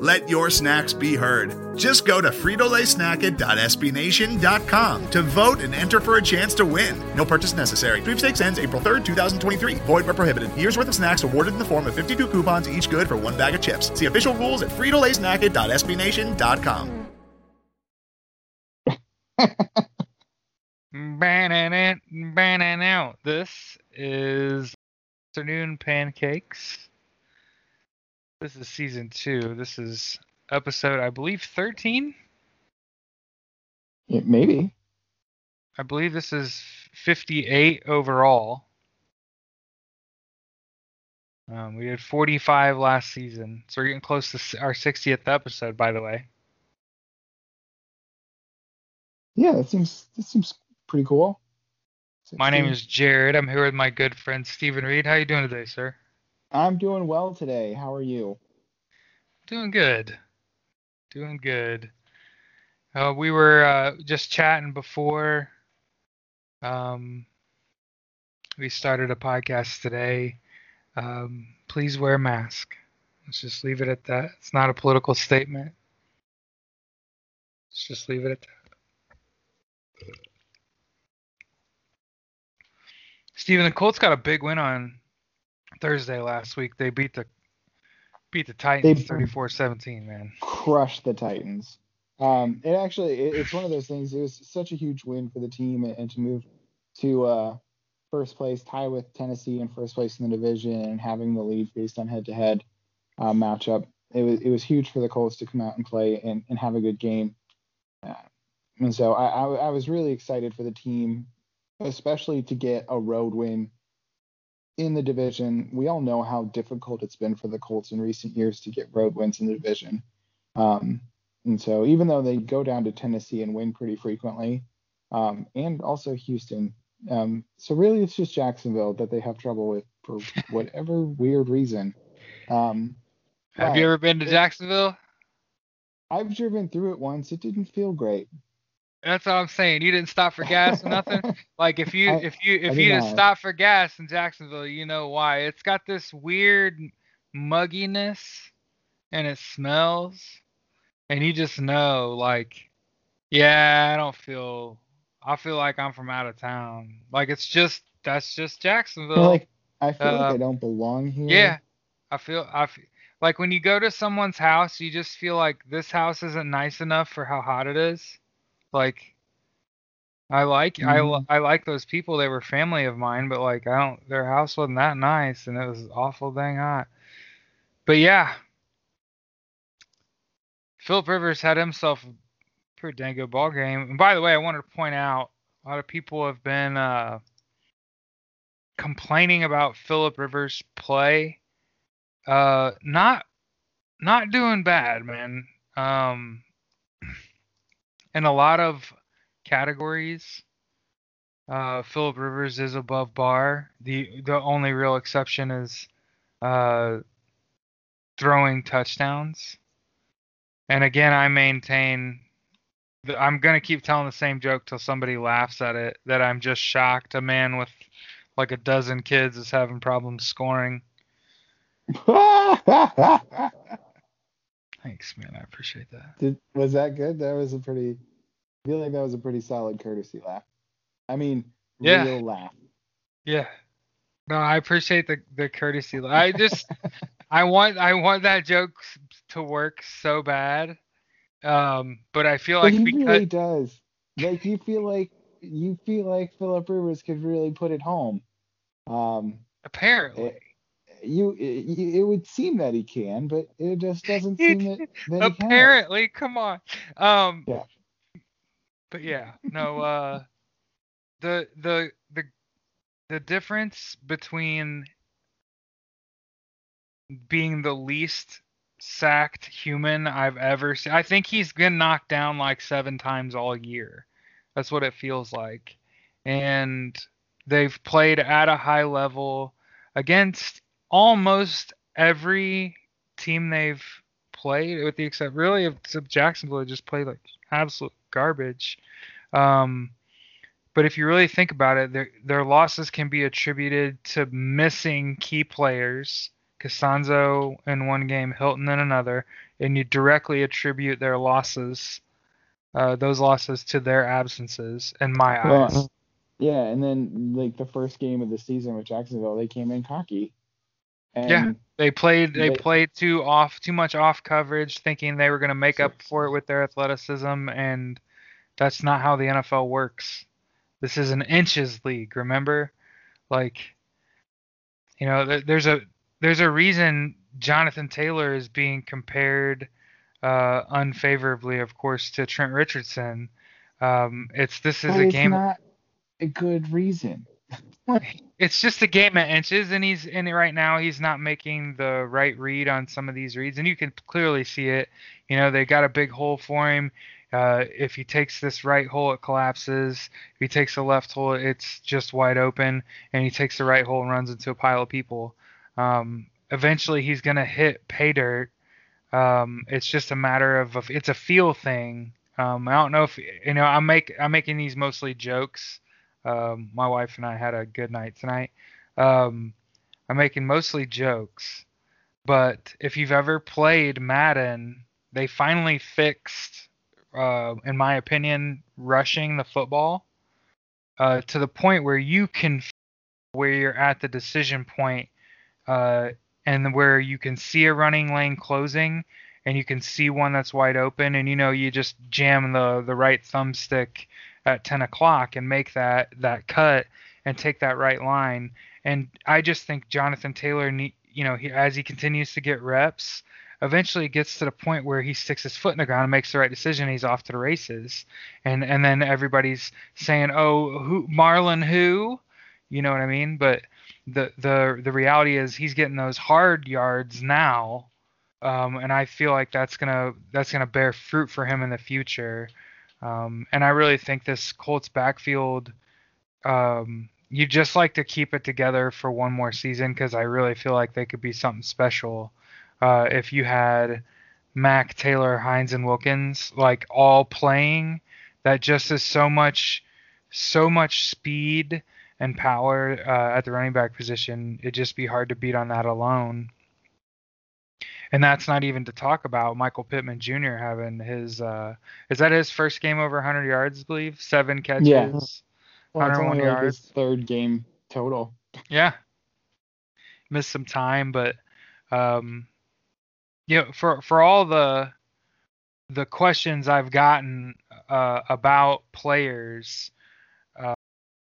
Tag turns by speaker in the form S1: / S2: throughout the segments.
S1: Let your snacks be heard. Just go to fritolaysnacket.sbnation.com to vote and enter for a chance to win. No purchase necessary. Sweepstakes ends April 3rd, 2023. Void where prohibited. Year's worth of snacks awarded in the form of 52 coupons, each good for one bag of chips. See official rules at fritolaysnacket.sbnation.com.
S2: Banana, banana. This is afternoon pancakes. This is season two. This is episode, I believe, thirteen.
S3: Yeah, maybe.
S2: I believe this is fifty-eight overall. Um, we did forty-five last season, so we're getting close to our sixtieth episode. By the way,
S3: Yeah, that seems that seems pretty cool.
S2: my name is Jared. I'm here with my good friend Stephen Reed. How you doing today, sir?
S3: I'm doing well today. How are you?
S2: Doing good. Doing good. Uh, we were uh, just chatting before um, we started a podcast today. Um, please wear a mask. Let's just leave it at that. It's not a political statement. Let's just leave it at that. Steven, the Colts got a big win on Thursday last week. They beat the beat the Titans 34-17, man.
S3: Crushed the Titans. Um, it actually it, it's one of those things. It was such a huge win for the team and, and to move to uh, first place, tie with Tennessee in first place in the division, and having the lead based on head-to-head uh, matchup. It was it was huge for the Colts to come out and play and, and have a good game. Uh, and so I, I I was really excited for the team, especially to get a road win in the division. We all know how difficult it's been for the Colts in recent years to get road wins in the division. Um, and so even though they go down to Tennessee and win pretty frequently, um, and also Houston, um, so really it's just Jacksonville that they have trouble with for whatever weird reason. Um,
S2: Have you ever been to Jacksonville?
S3: I've driven through it once. It didn't feel great.
S2: That's what I'm saying. You didn't stop for gas or nothing. Like if you
S3: I-
S2: if you if you didn't stop for gas in Jacksonville, you know why. It's got this weird mugginess and it smells and you just know like yeah, I don't feel I feel like I'm from out of town. Like it's just that's just
S3: I
S2: Jacksonville.
S3: like I feel like
S2: uh,
S3: I don't belong here.
S2: Yeah, I feel I feel like when you go to someone's house, you just feel like this house isn't nice enough for how hot it is. Like I like I li-
S3: Mhm.
S2: I like those people. They were family of mine, but like I don't their house wasn't that nice and it was awful dang hot. But yeah. Philip Rivers had himself a pretty dang good ball game. And by the way, I wanted to point out a lot of people have been uh complaining about Philip Rivers' play. Uh, not not doing bad, man. Um, in a lot of categories, uh, Philip Rivers is above bar. The the only real exception is uh, throwing touchdowns. And again, I maintain that I'm gonna keep telling the same joke till somebody laughs at it. That I'm just shocked a man with like a dozen kids is having problems scoring. Thanks, man. I appreciate that.
S3: Did, was that good? That was a pretty. I feel like that was a pretty solid courtesy laugh. I mean,
S2: Yeah.
S3: real laugh.
S2: Yeah. No, I appreciate the the courtesy. I just I want I want that joke to work so bad. Um, but I feel
S3: But
S2: like
S3: he
S2: because
S3: really does. Like you feel like you feel like Philip Rivers could really put it home. Um,
S2: apparently
S3: you it, it would seem that he can, but it just doesn't seem that, that he can.
S2: apparently, come on. Um
S3: Yeah.
S2: But yeah, no uh the the the the difference between being the least sacked human I've ever seen. I think he's been knocked down like seven times all year. That's what it feels like. And they've played at a high level against almost every team they've played, with the except really of Jacksonville, just played like absolute garbage. Um, but if you really think about it, their their losses can be attributed to missing key players, Castonzo in one game, Hilton in another, and you directly attribute their losses, uh, those losses to their absences. In my well, eyes.
S3: Yeah, and then like the first game of the season with Jacksonville, they came in cocky.
S2: Yeah, they played they, they, played too off too much off coverage, thinking they were going to make up for it with their athleticism, and that's not how the NFL works. This is an inches league, remember? Like, you know, there's a there's a reason Jonathan Taylor is being compared uh, unfavorably, of course, to Trent Richardson. Um, it's this is
S3: but
S2: a game.
S3: Not a good reason.
S2: It's just a game at inches, and he's in it right now. He's not making the right read on some of these reads, and you can clearly see it. You know, they got a big hole for him. Uh, if he takes this right hole, it collapses. If he takes the left hole, it's just wide open. And he takes the right hole and runs into a pile of people. Um, eventually, he's gonna hit pay dirt. Um, it's just a matter of, of it's a feel thing. Um, I don't know if you know. I'm make I'm making these mostly jokes. Um, my wife and I had a good night tonight. Um, I'm making mostly jokes, but if you've ever played Madden, they finally fixed uh, in my opinion, rushing the football uh, to the point where you can where you're at the decision point, uh, and where you can see a running lane closing and you can see one that's wide open and you know you just jam the the right thumbstick at 10 o'clock and make that that cut and take that right line and i just think jonathan taylor you know he, as he continues to get reps eventually gets to the point where he sticks his foot in the ground and makes the right decision. He's off to the races, and and then everybody's saying, "Oh, who Marlon who?" You know what I mean? But the the the reality is he's getting those hard yards now, um, and I feel like that's gonna that's gonna bear fruit for him in the future. Um, and I really think this Colts backfield. Um, you just like to keep it together for one more season because I really feel like they could be something special uh, if you had Mack, Taylor, Hines, and Wilkins like all playing, that just is so much, so much speed and power uh, at the running back position. It'd just be hard to beat on that alone. And that's not even to talk about Michael Pittman Jr. having his uh, is that his first game over 100 yards? I believe seven catches, yeah. well, 101
S3: like
S2: yards.
S3: third game total.
S2: Yeah, missed some time, but um, you know, for for all the the questions I've gotten uh, about players, uh,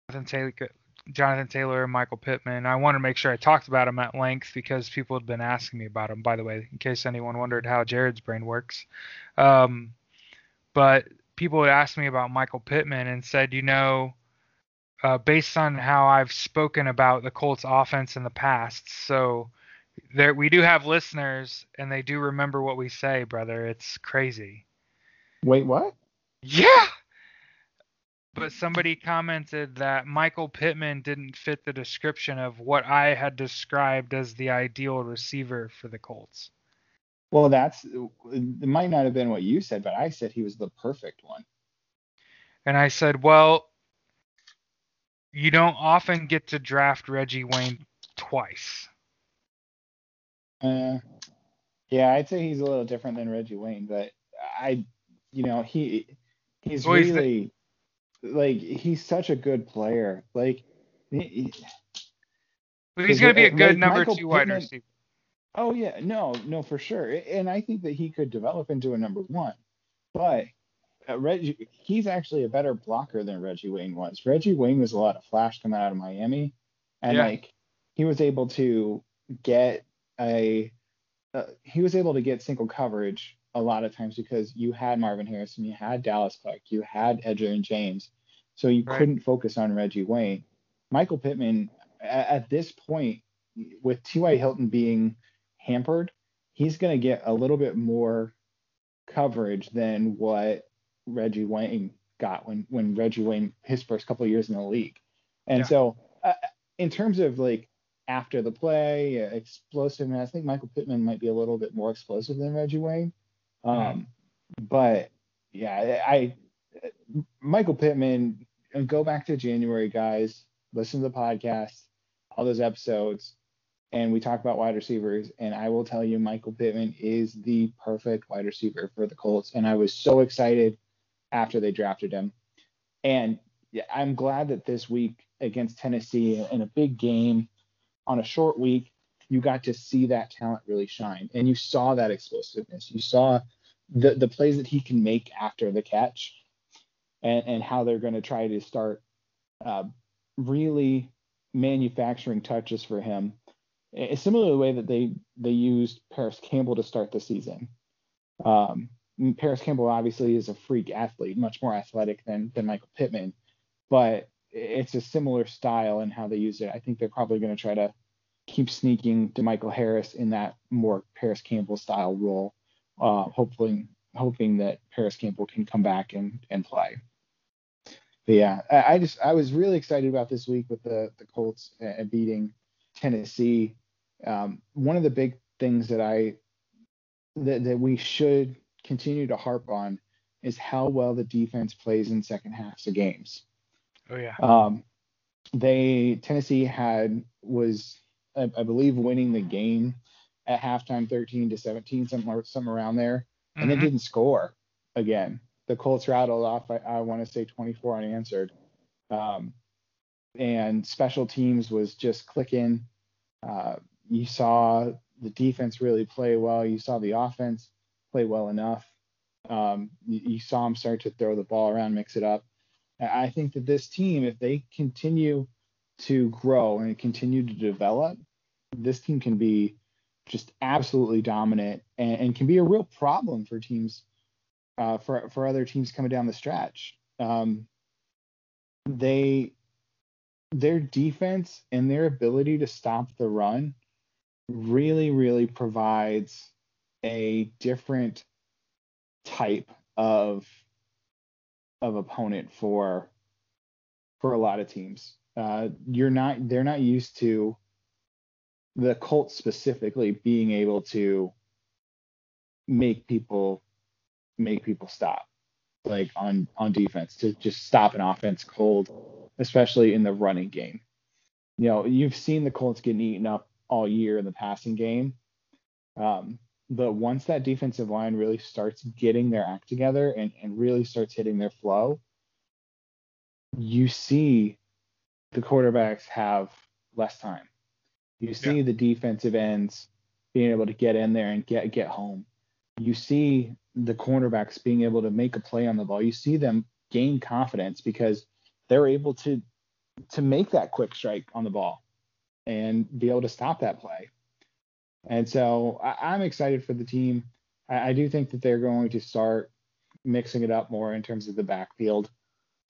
S2: Jonathan Taylor, Jonathan Taylor and Michael Pittman. I want to make sure I talked about them at length because people had been asking me about them. By the way, in case anyone wondered how Jared's brain works, um, but people had asked me about Michael Pittman and said, you know, uh, based on how I've spoken about the Colts offense in the past, so there we do have listeners and they do remember what we say, brother. It's crazy.
S3: Wait, what?
S2: Yeah. But somebody commented that Michael Pittman didn't fit the description of what I had described as the ideal receiver for the Colts.
S3: Well, that's it might not have been what you said, but I said he was the perfect one.
S2: And I said, well, you don't often get to draft Reggie Wayne twice.
S3: Uh, yeah, I'd say he's a little different than Reggie Wayne, but I, you know, he he's well, really like he's such a good player. Like, he,
S2: he's going to be a good like, number Michael two wide receiver.
S3: Oh yeah, no, no, for sure, and I think that he could develop into a number one, but. Uh, Reggie, he's actually a better blocker than Reggie Wayne was. Reggie Wayne was a lot of flash coming out of Miami, and yeah. like he was able to get a uh, he was able to get single coverage a lot of times because you had Marvin Harrison, you had Dallas Clark, you had Edgerrin James, so you right. couldn't focus on Reggie Wayne. Michael Pittman, at, at this point, with T.Y. Hilton being hampered, he's going to get a little bit more coverage than what Reggie Wayne got when when Reggie Wayne his first couple of years in the league. And
S2: Yeah.
S3: so, uh, in terms of like after the play, uh, explosiveness, I think Michael Pittman might be a little bit more explosive than Reggie Wayne. Um, but yeah, I, I Michael Pittman. And go back to January, guys. Listen to the podcast, all those episodes, and we talk about wide receivers. And I will tell you, Michael Pittman is the perfect wide receiver for the Colts. And I was so excited after they drafted him. And I'm glad that this week against Tennessee in a big game on a short week, you got to see that talent really shine. And you saw that explosiveness. You saw the, the plays that he can make after the catch and, and how they're going to try to start uh, really manufacturing touches for him. Eh, Similar to the way that they, they used Parris Campbell to start the season. Um, Parris Campbell obviously is a freak athlete, much more athletic than, than Michael Pittman, but it's a similar style in how they use it. I think they're probably going to try to keep sneaking to Michael Harris in that more Parris Campbell style role, uh, hopefully hoping that Parris Campbell can come back and, and play. But yeah, I, I just I was really excited about this week with the the Colts uh, beating Tennessee. Um, one of the big things that I that, that we should continue to harp on is how well the defense plays in second halves of games.
S2: Oh yeah.
S3: Um, they Tennessee had was I, I believe winning the game at halftime 13 to 17 something something around there and then
S2: Mhm.
S3: didn't score again. The colts rattled off i, I want to say 24 unanswered. Um, and special teams was just clicking. Uh, you saw the defense really play well. You saw the offense play well enough. Um, you, you saw them start to throw the ball around mix it up. I think that this team, if they continue to grow and continue to develop, this team can be just absolutely dominant and, and can be a real problem for teams, uh, for for other teams coming down the stretch. Um, they, their defense and their ability to stop the run, really, really provides a different type of of opponent for for a lot of teams. Uh, you're not they're not used to the Colts specifically being able to make people make people stop like on on defense to just stop an offense cold, especially in the running game. You know, you've seen the Colts getting eaten up all year in the passing game. Um, but once that defensive line really starts getting their act together and, and really starts hitting their flow, you see the quarterbacks have less time. You see the defensive ends being able to get in there and get get home. You see the cornerbacks being able to make a play on the ball. You see them gain confidence because they're able to to make that quick strike on the ball and be able to stop that play. And so I, I'm excited for the team. I, I do think that they're going to start mixing it up more in terms of the backfield.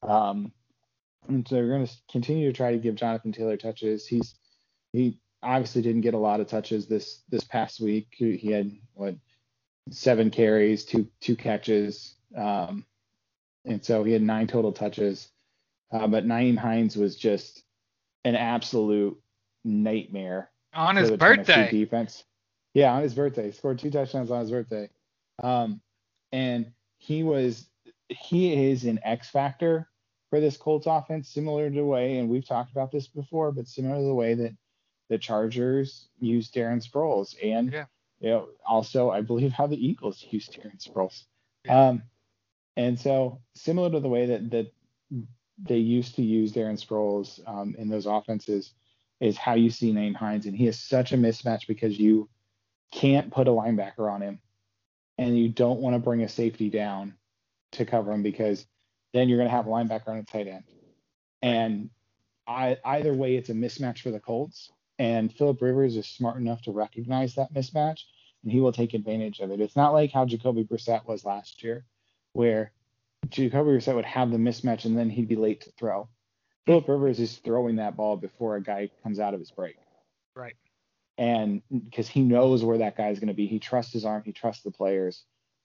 S3: Um, and so they're going to continue to try to give Jonathan Taylor touches. He's he obviously didn't get a lot of touches this this past week. He had what seven carries, two two catches, um, and so he had nine total touches. Uh, but Nyheim Hines was just an absolute nightmare
S2: On his birthday.
S3: defense. Yeah, on his birthday, scored two touchdowns on his birthday. Um, and he was he is an X factor for this Colts offense, similar to the way, and we've talked about this before, but similar to the way that the Chargers use Darren Sproles, and
S2: Yeah.
S3: you know, also I believe how the Eagles used Darren Sproles.
S2: Yeah.
S3: Um, and so similar to the way that that they used to use Darren Sproles um, in those offenses is how you see Nate Hines, and he is such a mismatch because you can't put a linebacker on him, and you don't want to bring a safety down to cover him because then you're going to have a linebacker on a tight end, and I, either way, it's a mismatch for the Colts. And Philip Rivers is smart enough to recognize that mismatch, and he will take advantage of it. It's not like how Jacoby Brissett was last year, where Jacoby Brissett would have the mismatch and then he'd be late to throw. Philip Rivers is throwing that ball before a guy comes out of his break.
S2: Right.
S3: and because he knows where that guy is going to be, he trusts his arm, he trusts the players,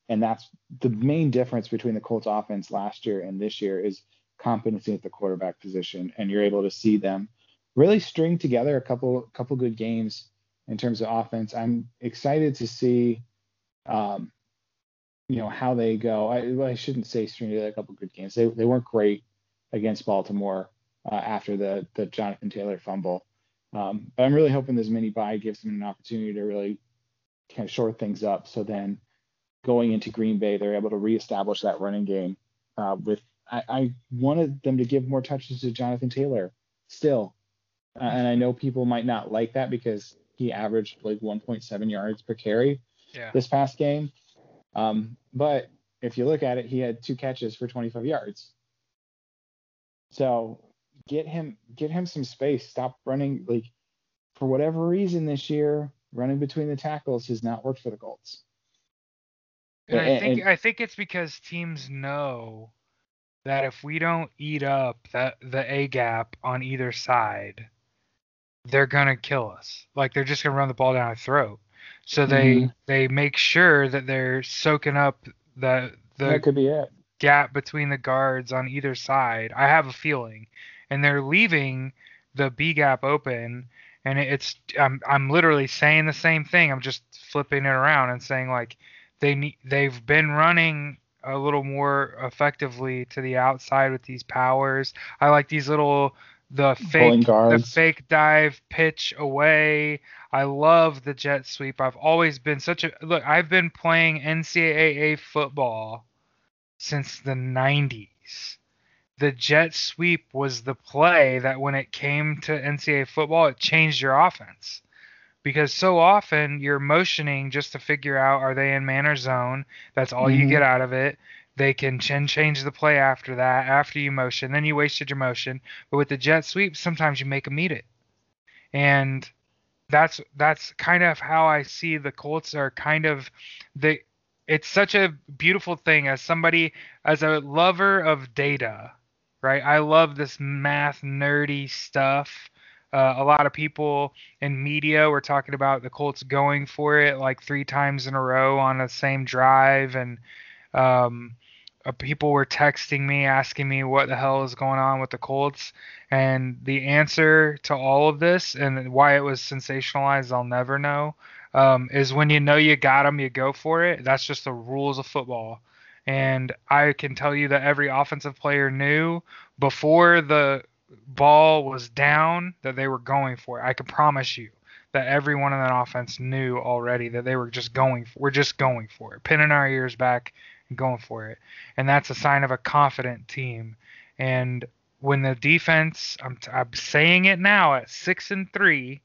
S3: and that's the main difference between the Colts offense last year and this year is competency at the quarterback position, and you're able to see them really string together a couple couple good games in terms of offense. I'm excited to see, um, you know, how they go. I, I shouldn't say string together a couple good games. They they weren't great against Baltimore uh, after the the Jonathan Taylor fumble. Um, but I'm really hoping this mini bye gives them an opportunity to really kind of short things up. So then going into Green Bay, they're able to reestablish that running game. Uh, with I, wanted them to give more touches to Jonathan Taylor still, uh, and I know people might not like that because he averaged like 1.7 yards per carry
S2: yeah.
S3: this past game. Um, but if you look at it, he had two catches for 25 yards. So get him get him some space. Stop running like for whatever reason this year, running between the tackles has not worked for the Colts.
S2: And, and I think and, I think it's because teams know that if we don't eat up that the A gap on either side, they're gonna kill us. Like they're just gonna run the ball down our throat. So they mm-hmm. they make sure that they're soaking up the the
S3: that could be it.
S2: gap between the guards on either side. I have a feeling and they're leaving the B gap open and it's I'm I'm literally saying the same thing. I'm just flipping it around and saying like they need they've been running a little more effectively to the outside with these powers. I like these little the fake the fake dive pitch away. I love the jet sweep. I've always been such a look. I've been playing NCAA football since the 90s the jet sweep was the play that when it came to NCAA football, it changed your offense. Because so often you're motioning just to figure out are they in man or zone. That's all mm-hmm. you get out of it. They can ch- change the play after that, after you motion. Then you wasted your motion. But with the jet sweep, sometimes you make them eat it. And that's that's kind of how I see the Colts are kind of the it's such a beautiful thing as somebody as a lover of data right? I love this math nerdy stuff. Uh, a lot of people in media were talking about the Colts going for it like three times in a row on the same drive, and um, uh, people were texting me asking me what the hell is going on with the Colts. And the answer to all of this and why it was sensationalized, I'll never know. Um, is when you know you got them, you go for it. That's just the rules of football. And I can tell you that every offensive player knew before the ball was down that they were going for it. I can promise you that everyone in that offense knew already that they were just going for, we're just going for it, pinning our ears back going for it. And that's a sign of a confident team. And when the defense, I'm, I'm saying it now at six and three,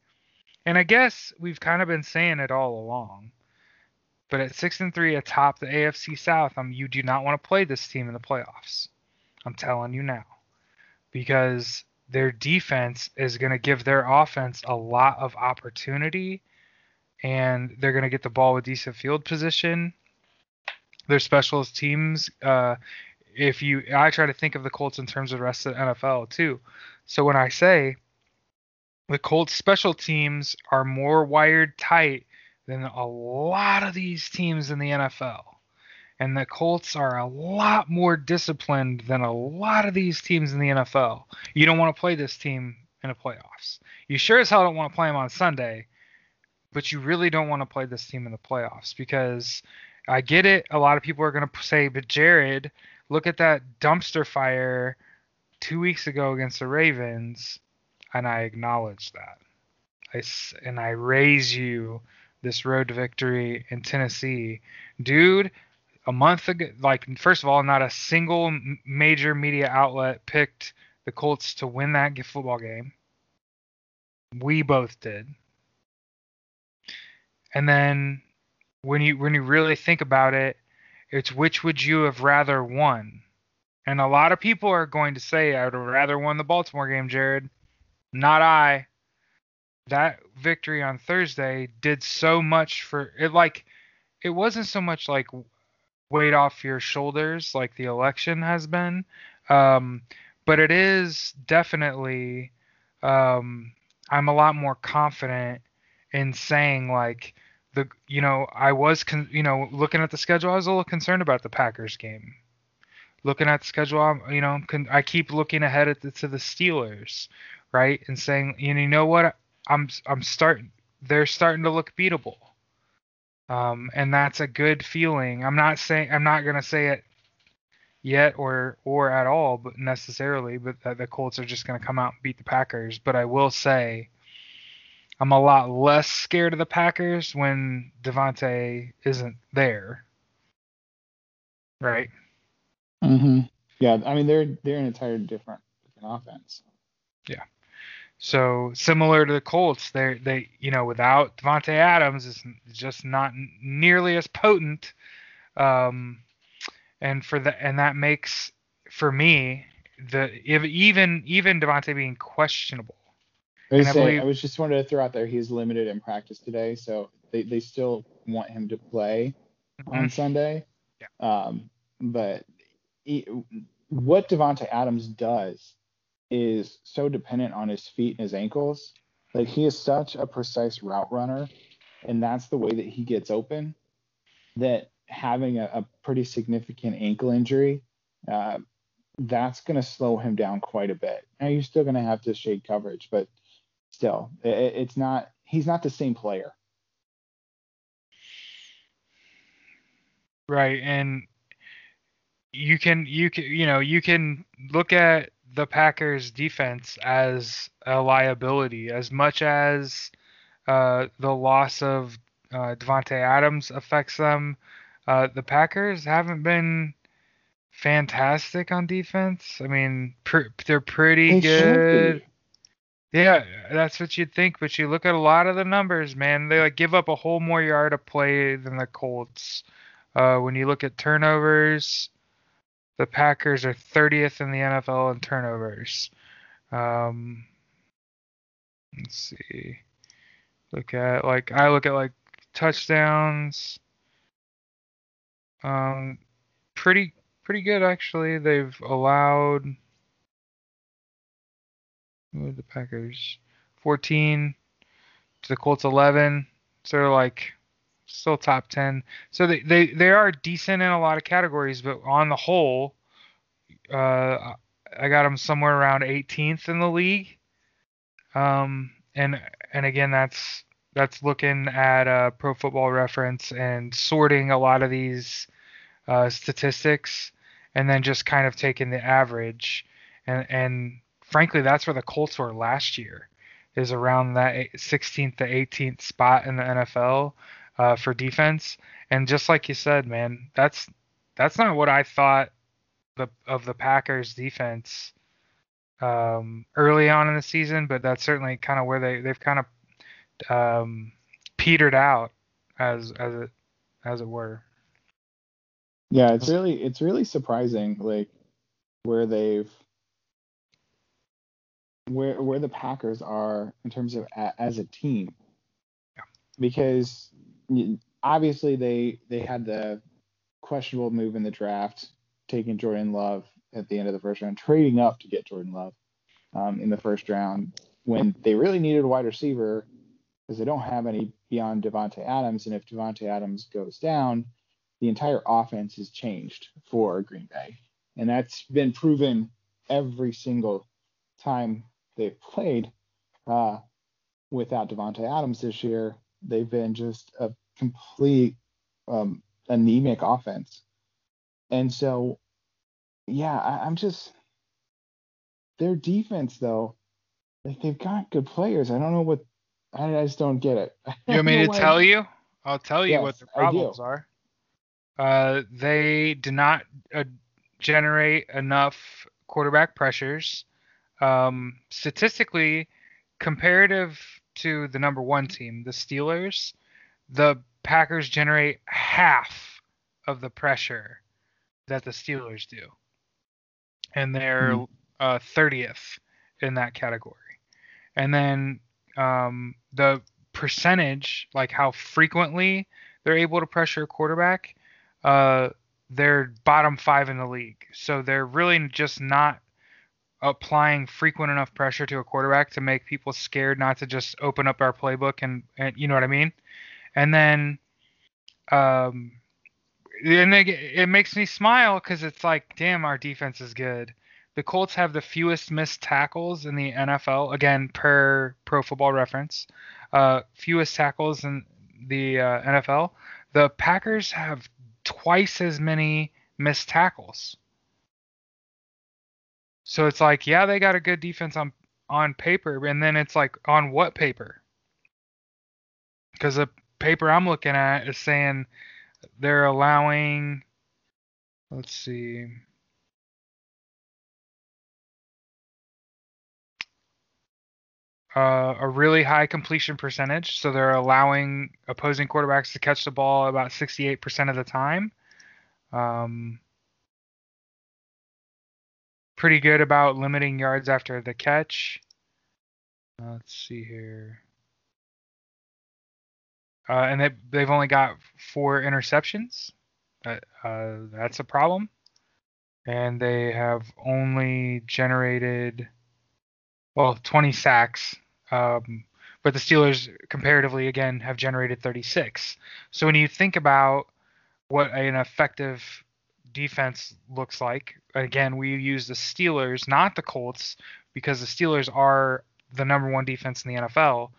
S2: and I guess we've kind of been saying it all along. But at six and three atop the AFC South, um, you do not want to play this team in the playoffs. I'm telling you now, because their defense is going to give their offense a lot of opportunity, and they're going to get the ball with decent field position. Their specialist teams, uh, if you, I try to think of the Colts in terms of the rest of the NFL too. So when I say the Colts special teams are more wired tight than a lot of these teams in the NFL. And the Colts are a lot more disciplined than a lot of these teams in the NFL. You don't want to play this team in the playoffs. You sure as hell don't want to play them on Sunday, but you really don't want to play this team in the playoffs because I get it. A lot of people are going to say, but Jared, look at that dumpster fire two weeks ago against the Ravens. And I acknowledge that. I, and I raise you this road to victory in Tennessee. Dude, a month ago, like, first of all, not a single major media outlet picked the Colts to win that football game. We both did. And then when you when you really think about it, it's which would you have rather won? And a lot of people are going to say I would have rather won the Baltimore game, Jared. Not I that victory on Thursday did so much for it. Like, it wasn't so much like weight off your shoulders like the election has been, um, but it is definitely. Um, I'm a lot more confident in saying like the you know I was con- you know looking at the schedule I was a little concerned about the Packers game. Looking at the schedule, I'm, you know, con- I keep looking ahead at the, to the Steelers, right, and saying, you know, what, I'm I'm starting. They're starting to look beatable, um, and that's a good feeling. I'm not saying I'm not gonna say it yet or or at all, but necessarily, but the Colts are just gonna come out and beat the Packers. But I will say I'm a lot less scared of the Packers when Davante isn't there. Right.
S3: Mm-hmm. Yeah, I mean they're they're an entirely different, different offense.
S2: Yeah. So similar to the Colts, they they you know without Davante Adams is just not nearly as potent. Um, and for the and that makes for me the if even even Davante being questionable
S3: I was, say, I was just wanted to throw out there he's limited in practice today, so they, they still want him to play mm-hmm. on Sunday.
S2: Yeah.
S3: Um, but he, what Davante Adams does is so dependent on his feet and his ankles. Like he is such a precise route runner, and that's the way that he gets open. That having a, a pretty significant ankle injury, uh, that's going to slow him down quite a bit. Now you're still going to have to shade coverage, but still, it, it's not. He's not the same player.
S2: Right, and you can you can you know you can look at the Packers defense as a liability as much as uh, the loss of uh, Davante Adams affects them. Uh, the Packers haven't been fantastic on defense. I mean, pr- they're pretty they good. Yeah, that's what you'd think, but you look at a lot of the numbers, man. They like give up a whole more yard of play than the Colts. Uh, when you look at turnovers, the Packers are 30th in the NFL in turnovers. Um, let's see. Look at like I look at like touchdowns. Um, pretty pretty good actually. They've allowed who the Packers? 14 to the Colts 11. So they're like still top 10. So they, they, they are decent in a lot of categories, but on the whole, uh, I got them somewhere around 18th in the league. Um, and and again, that's that's looking at uh, Pro Football Reference and sorting a lot of these uh, statistics, and then just kind of taking the average. And and frankly, that's where the Colts were last year, is around that 16th to 18th spot in the NFL uh, for defense. And just like you said, man, that's that's not what I thought the of the Packers defense um, early on in the season, but that's certainly kind of where they they've kind of um, petered out as as it as it were.
S3: Yeah, it's really it's really surprising like where they've where where the Packers are in terms of a, as a team.
S2: Yeah.
S3: Because obviously they they had the questionable move in the draft, taking Jordan Love at the end of the first round, trading up to get Jordan Love um, in the first round when they really needed a wide receiver because they don't have any beyond Davante Adams, and if Davante Adams goes down, the entire offense has changed for Green Bay, and that's been proven every single time they've played uh, without Davante Adams this year, they've been just a complete um, anemic offense. And so, yeah, I, I'm just their defense though. Like they've got good players. I don't know what. I, I just don't get it.
S2: You want me to tell you? I'll tell you yes, what the problems are. Uh, they do not uh, generate enough quarterback pressures um, statistically, comparative to the number one team, the Steelers, the Packers generate half of the pressure that the Steelers do, and they're mm. uh, 30th in that category. And then um, the percentage, like how frequently they're able to pressure a quarterback, uh, they're bottom five in the league. So they're really just not applying frequent enough pressure to a quarterback to make people scared not to just open up our playbook and, and you know what I mean. And then, um, and it, it makes me smile because it's like, damn, our defense is good. The Colts have the fewest missed tackles in the NFL, again per Pro Football Reference, uh, fewest tackles in the uh, NFL. The Packers have twice as many missed tackles. So it's like, yeah, they got a good defense on on paper, and then it's like, on what paper? Because the paper I'm looking at is saying they're allowing. Let's see. Uh, a really high completion percentage. So they're allowing opposing quarterbacks to catch the ball about 68% of the time. Um, pretty good about limiting yards after the catch. Uh, let's see here. Uh, and they, they've only got four interceptions. Uh, uh, that's a problem. And they have only generated, well, 20 sacks. Um, but the Steelers, comparatively, again, have generated 36. So when you think about what an effective defense looks like, again, we use the Steelers, not the Colts, because the Steelers are the number one defense in the NFL.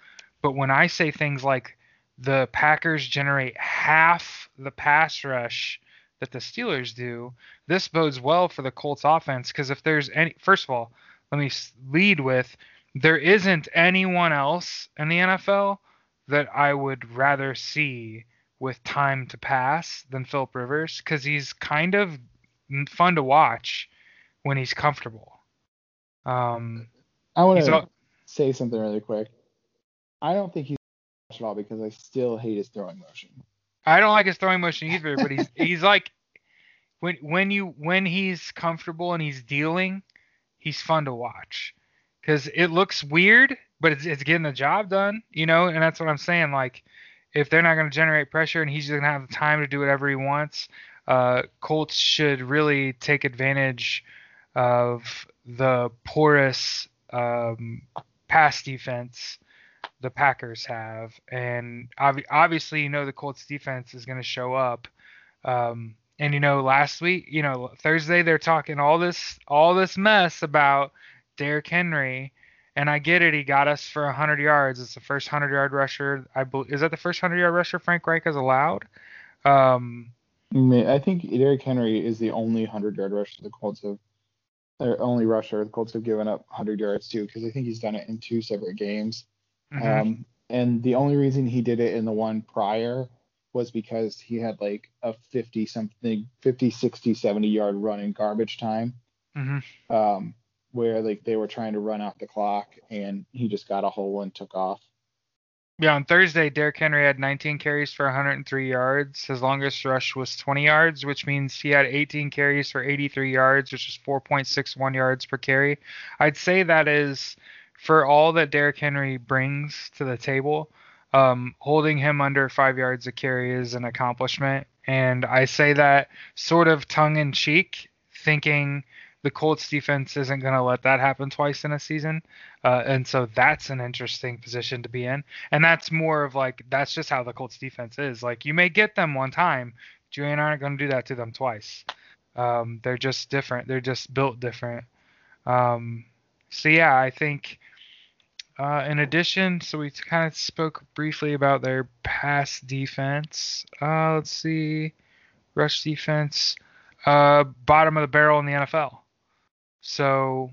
S2: But when I say things like the Packers generate half the pass rush that the Steelers do, this bodes well for the Colts offense because if there's any, first of all, let me lead with there isn't anyone else in the NFL that I would rather see with time to pass than Philip Rivers because he's kind of fun to watch when he's comfortable. Um,
S3: I want to say something really quick. I don't think he's at all because I still hate his throwing motion.
S2: I don't like his throwing motion either, but he's he's like when when you when he's comfortable and he's dealing, he's fun to watch because it looks weird, but it's it's getting the job done, you know. And that's what I'm saying. Like if they're not going to generate pressure and he's going to have the time to do whatever he wants, uh, Colts should really take advantage of the porous um, pass defense the Packers have, and ob- obviously you know the Colts defense is going to show up. Um, and you know last week, you know Thursday they're talking all this all this mess about Derrick Henry, and I get it. He got us for 100 yards. It's the first 100 yard rusher. I believe is that the first 100 yard rusher Frank Reich has allowed. Um,
S3: I think Derrick Henry is the only 100 yard rusher the Colts have. Their only rusher the Colts have given up 100 yards to because I think he's done it in two separate games. Mm-hmm. Um, and the only reason he did it in the one prior was because he had like a 50 something 50 60 70 yard run in garbage time mm-hmm. um, where like they were trying to run out the clock and he just got a hole and took off.
S2: Yeah on thursday Derrick henry had 19 carries for 103 yards. His longest rush was 20 yards which means he had 18 carries for 83 yards which is 4.61 yards per carry. I'd say that is for all that Derrick Henry brings to the table, um, holding him under five yards a carry is an accomplishment. And I say that sort of tongue in cheek, thinking the Colts defense isn't going to let that happen twice in a season. Uh, and so that's an interesting position to be in. And that's more of like, that's just how the Colts defense is. Like, you may get them one time, but you aren't going to do that to them twice. Um, they're just different. They're just built different. Um, so yeah, I think uh, in addition, so we kind of spoke briefly about their pass defense. Uh, let's see, rush defense, uh, bottom of the barrel in the NFL. So,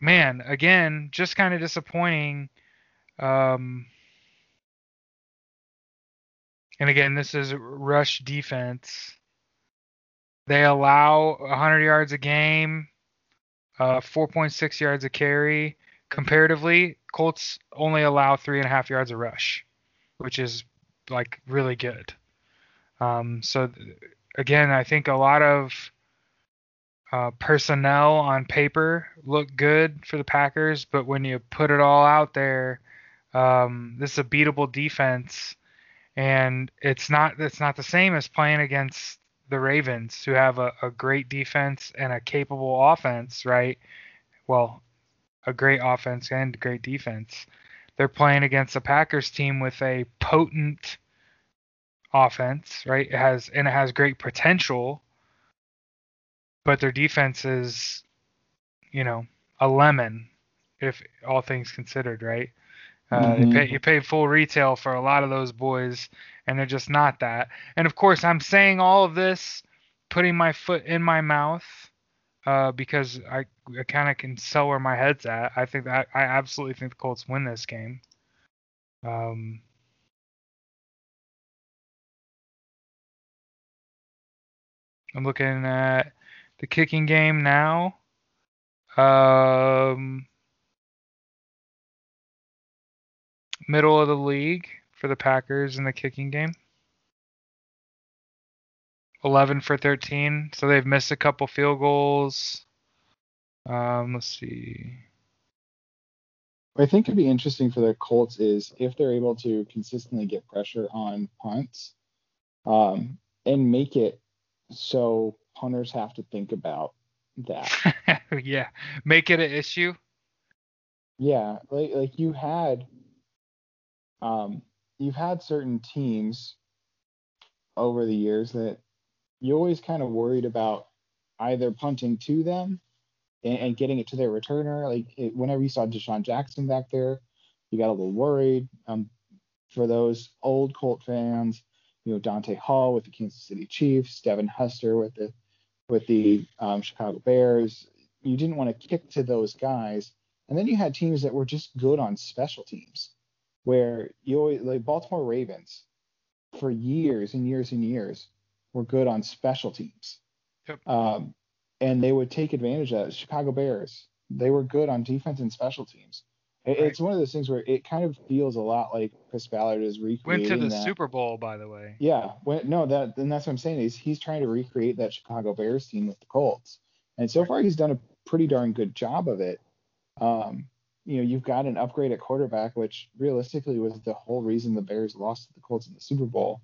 S2: man, again, just kind of disappointing. Um, and again, this is rush defense. They allow 100 yards a game, uh, 4.6 yards a carry. Comparatively, Colts only allow three and a half yards a rush, which is like really good. Um, so again, I think a lot of uh, personnel on paper look good for the Packers, but when you put it all out there, um, this is a beatable defense, and it's not it's not the same as playing against the Ravens, who have a, a great defense and a capable offense, right? well, a great offense and great defense. They're playing against a Packers team with a potent offense, right? It has and it has great potential, but their defense is, you know, a lemon, if all things considered, right? Uh,
S3: Mhm.
S2: you, pay, you pay full retail for a lot of those boys, and they're just not that. And of course, I'm saying all of this, putting my foot in my mouth, uh, because I, I kind of can sell where my head's at. I think that I absolutely think the Colts win this game. Um, I'm looking at the kicking game now. Um, middle of the league for the Packers in the kicking game. 11 for 13, so they've missed a couple field goals. Um, let's see.
S3: What I think could be interesting for the Colts is if they're able to consistently get pressure on punts um, and make it so punters have to think about that.
S2: yeah, make it an issue.
S3: Yeah, like like you had um you've had certain teams over the years that you always kind of worried about either punting to them and, and getting it to their returner. Like it, whenever you saw DeSean Jackson back there, you got a little worried. Um, for those old Colt fans, you know Dante Hall with the Kansas City Chiefs, Devin Hester with the with the um, Chicago Bears. You didn't want to kick to those guys, and then you had teams that were just good on special teams, where you always like Baltimore Ravens for years and years and years were good on special teams.
S2: Yep.
S3: Um, and they would take advantage of that. Chicago Bears, they were good on defense and special teams. It-
S2: Right.
S3: It's one of those things where it kind of feels a lot like Chris Ballard is recreating.
S2: Went to the
S3: that.
S2: Super Bowl, by the way.
S3: Yeah, when, no, that and that's what I'm saying is he's trying to recreate that Chicago Bears team with the Colts, and so far he's done a pretty darn good job of it. Um, you know, you've got an upgrade at quarterback, which realistically was the whole reason the Bears lost to the Colts in the Super Bowl.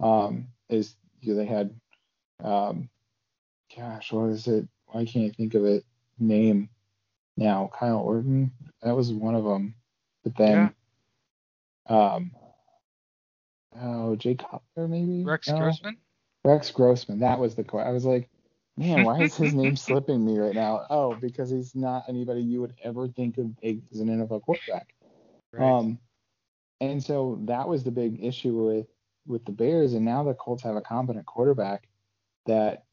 S3: Um, is you know, they had, um, gosh, what is it? Why can't I think of it? Name now, Kyle Orton. That was one of them, but then, um, oh, Jay Cutler maybe.
S2: Rex
S3: No?
S2: Grossman.
S3: Rex Grossman. That was the que- I was like, man, why is his name slipping me right now? Oh, because he's not anybody you would ever think of as an NFL quarterback.
S2: Right.
S3: Um, and so that was the big issue with with the Bears, and now the Colts have a competent quarterback that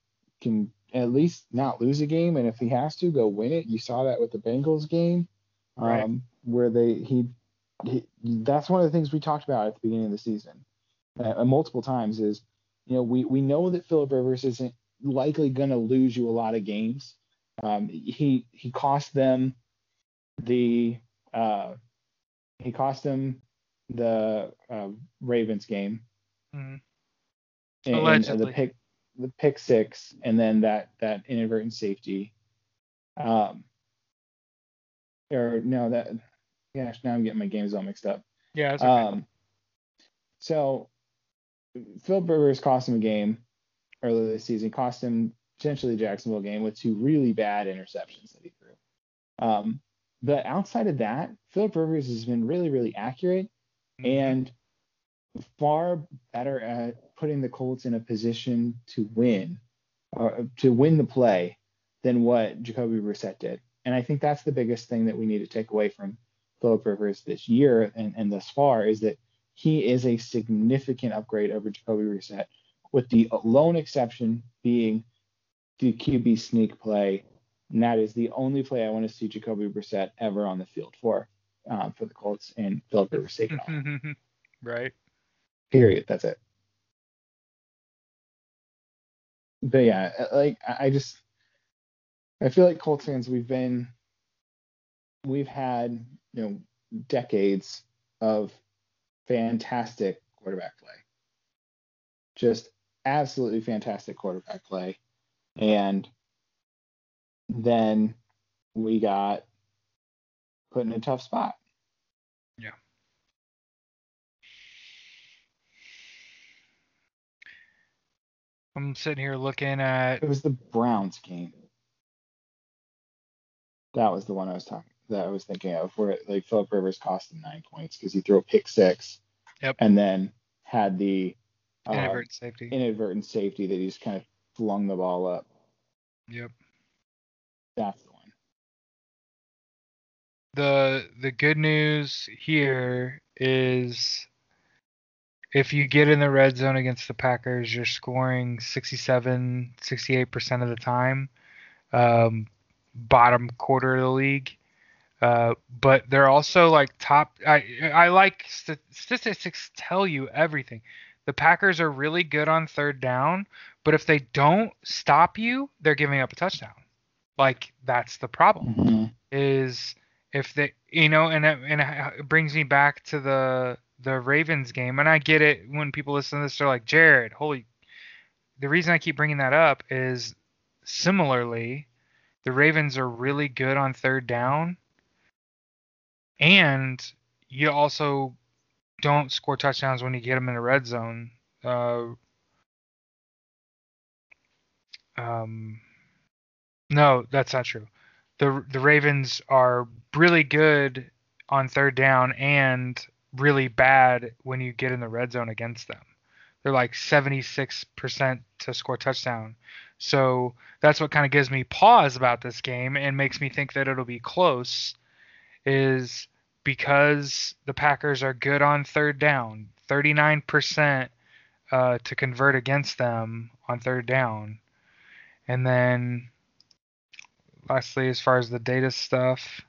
S3: can at least not lose a game, and if he has to, go win it. You saw that with the Bengals game, um,
S2: Right.
S3: where they he, he that's one of the things we talked about at the beginning of the season, uh, multiple times is you know we we know that Philip Rivers isn't likely going to lose you a lot of games. Um, he he cost them the uh, he cost them the uh, Ravens game
S2: Mhm.
S3: and, and
S2: Allegedly.
S3: the pick the pick six and then that that inadvertent safety. Um, or no that gosh now I'm getting my games all mixed up.
S2: Yeah, okay.
S3: Um, so Philip Rivers cost him a game earlier this season, cost him potentially the Jacksonville game with two really bad interceptions that he threw. Um, but outside of that, Philip Rivers has been really, really accurate
S2: Mhm.
S3: and far better at putting the Colts in a position to win or to win the play than what Jacoby Brissett did. And I think that's the biggest thing that we need to take away from Philip Rivers this year and, and thus far is that he is a significant upgrade over Jacoby Brissett, with the lone exception being the QB sneak play. And that is the only play I want to see Jacoby Brissett ever on the field for, um, for the Colts and Philip Rivers take it off.
S2: right.
S3: Period. That's it. But yeah, uh, like I I just I feel like Colts fans we've been we've had, you know, decades of fantastic quarterback play. Just absolutely fantastic quarterback play. And then we got put in a tough spot.
S2: I'm sitting here looking at
S3: It was the Browns game. That was the one I was talking that I was thinking of where like Philip Rivers cost him nine points because he threw a pick six.
S2: Yep.
S3: And then had the uh,
S2: Inadvertent safety.
S3: inadvertent safety that he just kind of flung the ball up.
S2: Yep.
S3: That's the one.
S2: the the good news here is if you get in the red zone against the Packers, you're scoring 67, 68% of the time, um, bottom quarter of the league. Uh, but they're also like top. I I like st- statistics tell you everything. The Packers are really good on third down, but if they don't stop you, they're giving up a touchdown. Like that's the problem
S3: Mhm.
S2: is if they you know and it, and it brings me back to the the Ravens game and I get it when people listen to this they're like Jared holy the reason I keep bringing that up is similarly the Ravens are really good on third down and you also don't score touchdowns when you get them in the red zone. Uh um no that's not true the the Ravens are really good on third down and really bad when you get in the red zone against them. They're like 76% to score touchdown. So that's what kind of gives me pause about this game and makes me think that it'll be close is because the Packers are good on third down, 39% uh, to convert against them on third down. And then lastly, as far as the data stuff,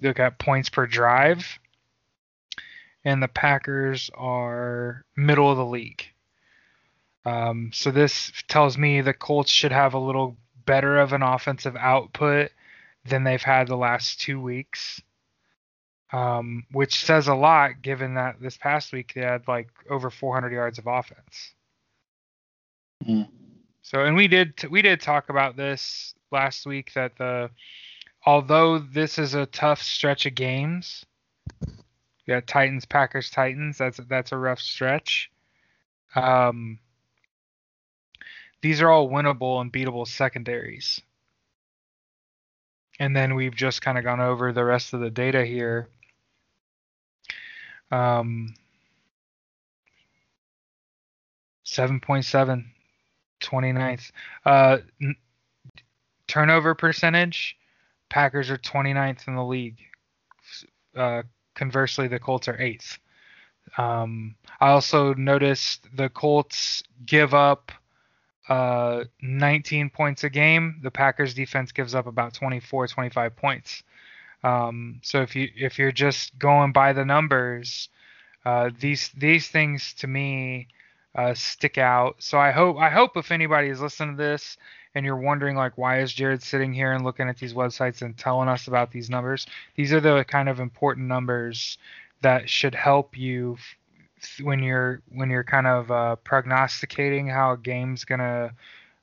S2: look at points per drive, and the Packers are middle of the league. Um, so this tells me the Colts should have a little better of an offensive output than they've had the last two weeks, um, which says a lot given that this past week they had like over 400 yards of offense.
S3: Mhm.
S2: So, and we did we did talk about this last week that the although this is a tough stretch of games, yeah, Titans, Packers, Titans. That's that's a rough stretch. Um, these are all winnable and beatable secondaries. And then we've just kind of gone over the rest of the data here. Um, 7.7 29th. Uh, n- turnover percentage, Packers are 29th in the league. Uh, conversely, the Colts are 8th. Um, I also noticed the Colts give up uh, 19 points a game. The Packers defense gives up about 24, 25 points. Um, so if you if you're just going by the numbers, uh, these these things to me uh, stick out. So I hope I hope if anybody is listening to this and you're wondering like why is Jared sitting here and looking at these websites and telling us about these numbers, these are the kind of important numbers that should help you f- when you're when you're kind of uh, prognosticating how a game's gonna.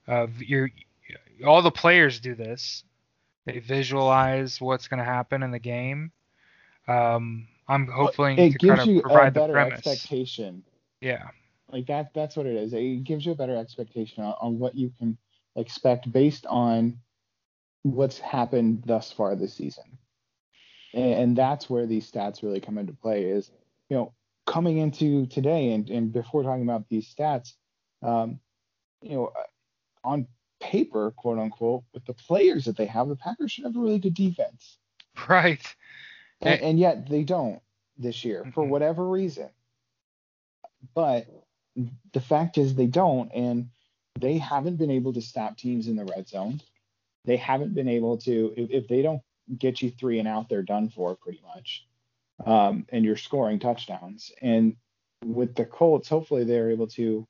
S2: Uh, you're all the players do this. They visualize what's gonna happen in the game. Um, I'm hoping
S3: it
S2: to
S3: gives
S2: kind of
S3: you a
S2: provide the
S3: better
S2: premise.
S3: expectation.
S2: Yeah.
S3: Like that that's what it is. It gives you a better expectation on, on what you can expect based on what's happened thus far this season. And, and that's where these stats really come into play is, you know, coming into today and, and before talking about these stats, um, you know, on paper, quote unquote, with the players that they have, the Packers should have a really good defense.
S2: Right.
S3: and, and yet they don't this year for
S2: Mhm.
S3: whatever reason. But the fact is they don't, and they haven't been able to stop teams in the red zone. They haven't been able to if, if they don't get you three and out, they're done for pretty much. Um, and you're scoring touchdowns. And with the Colts, hopefully they're able to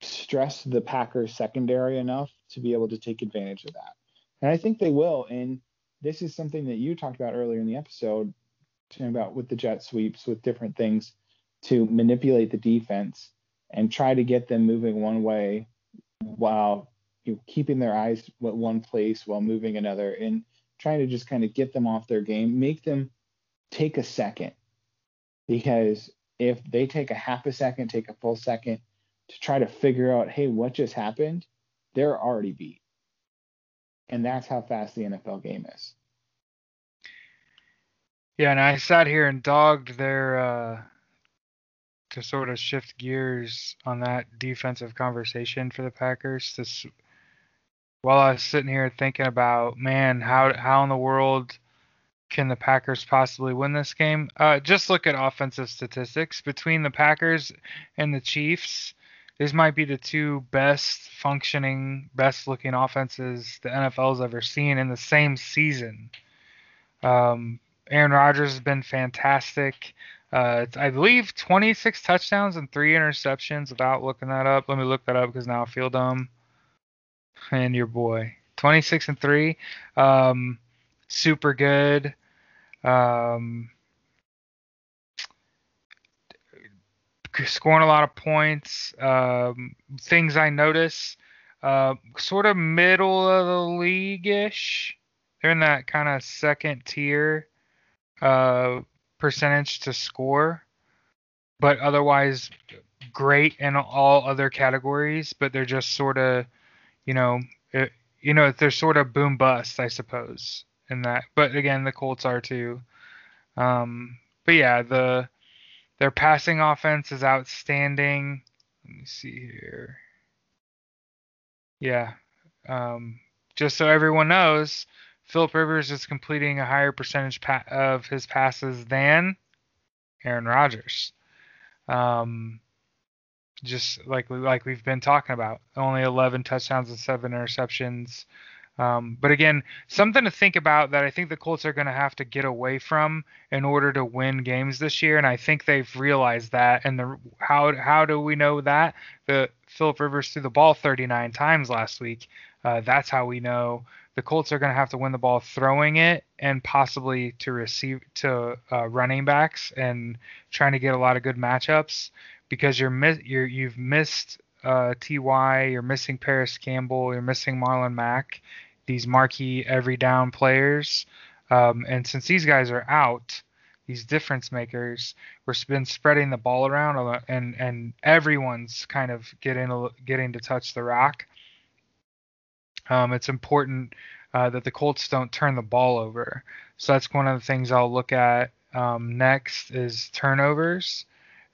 S3: stress the Packers secondary enough to be able to take advantage of that. And I think they will. And this is something that you talked about earlier in the episode, talking about with the jet sweeps, with different things to manipulate the defense and try to get them moving one way while you know, keeping their eyes at one place while moving another and trying to just kind of get them off their game, make them take a second. Because if they take a half a second, take a full second to try to figure out, hey, what just happened, they're already beat. And that's how fast the NFL game is.
S2: Yeah, and I sat here and dogged their uh, to sort of shift gears on that defensive conversation for the Packers. This while I was sitting here thinking about, man, how how in the world can the Packers possibly win this game? Uh, just look at offensive statistics between the Packers and the Chiefs. These might be the two best functioning, best looking offenses the NFL's ever seen in the same season. Um, Aaron Rodgers has been fantastic. Uh, I believe 26 touchdowns and three interceptions. Without looking that up, let me look that up because now I feel dumb. And your boy, 26 and three, um, super good. Um, scoring a lot of points. Um, things I notice, uh, sort of middle of the league ish. They're in that kind of second tier uh, percentage to score, but otherwise great in all other categories. But they're just sort of, you know, it, you know, they're sort of boom bust, I suppose, in that. But again, the Colts are too. Um, but yeah, the their passing offense is outstanding. Let me see here. Yeah. Um, just so everyone knows, Philip Rivers is completing a higher percentage pa- of his passes than Aaron Rodgers. Um, just like like we've been talking about, only 11 touchdowns and seven interceptions. Um, but again, something to think about that I think the Colts are going to have to get away from in order to win games this year, and I think they've realized that. And the how how do we know that? The Philip Rivers threw the ball 39 times last week. Uh, that's how we know the Colts are going to have to win the ball throwing it and possibly to receive to uh, running backs and trying to get a lot of good matchups because you're miss you're you've missed uh, Ty, you're missing Parris Campbell, you're missing Marlon Mack, these marquee every down players. Um, and since these guys are out, these difference makers, we've been spreading the ball around, and and everyone's kind of getting getting to touch the rock. Um, it's important uh, that the Colts don't turn the ball over. So that's one of the things I'll look at um, next is turnovers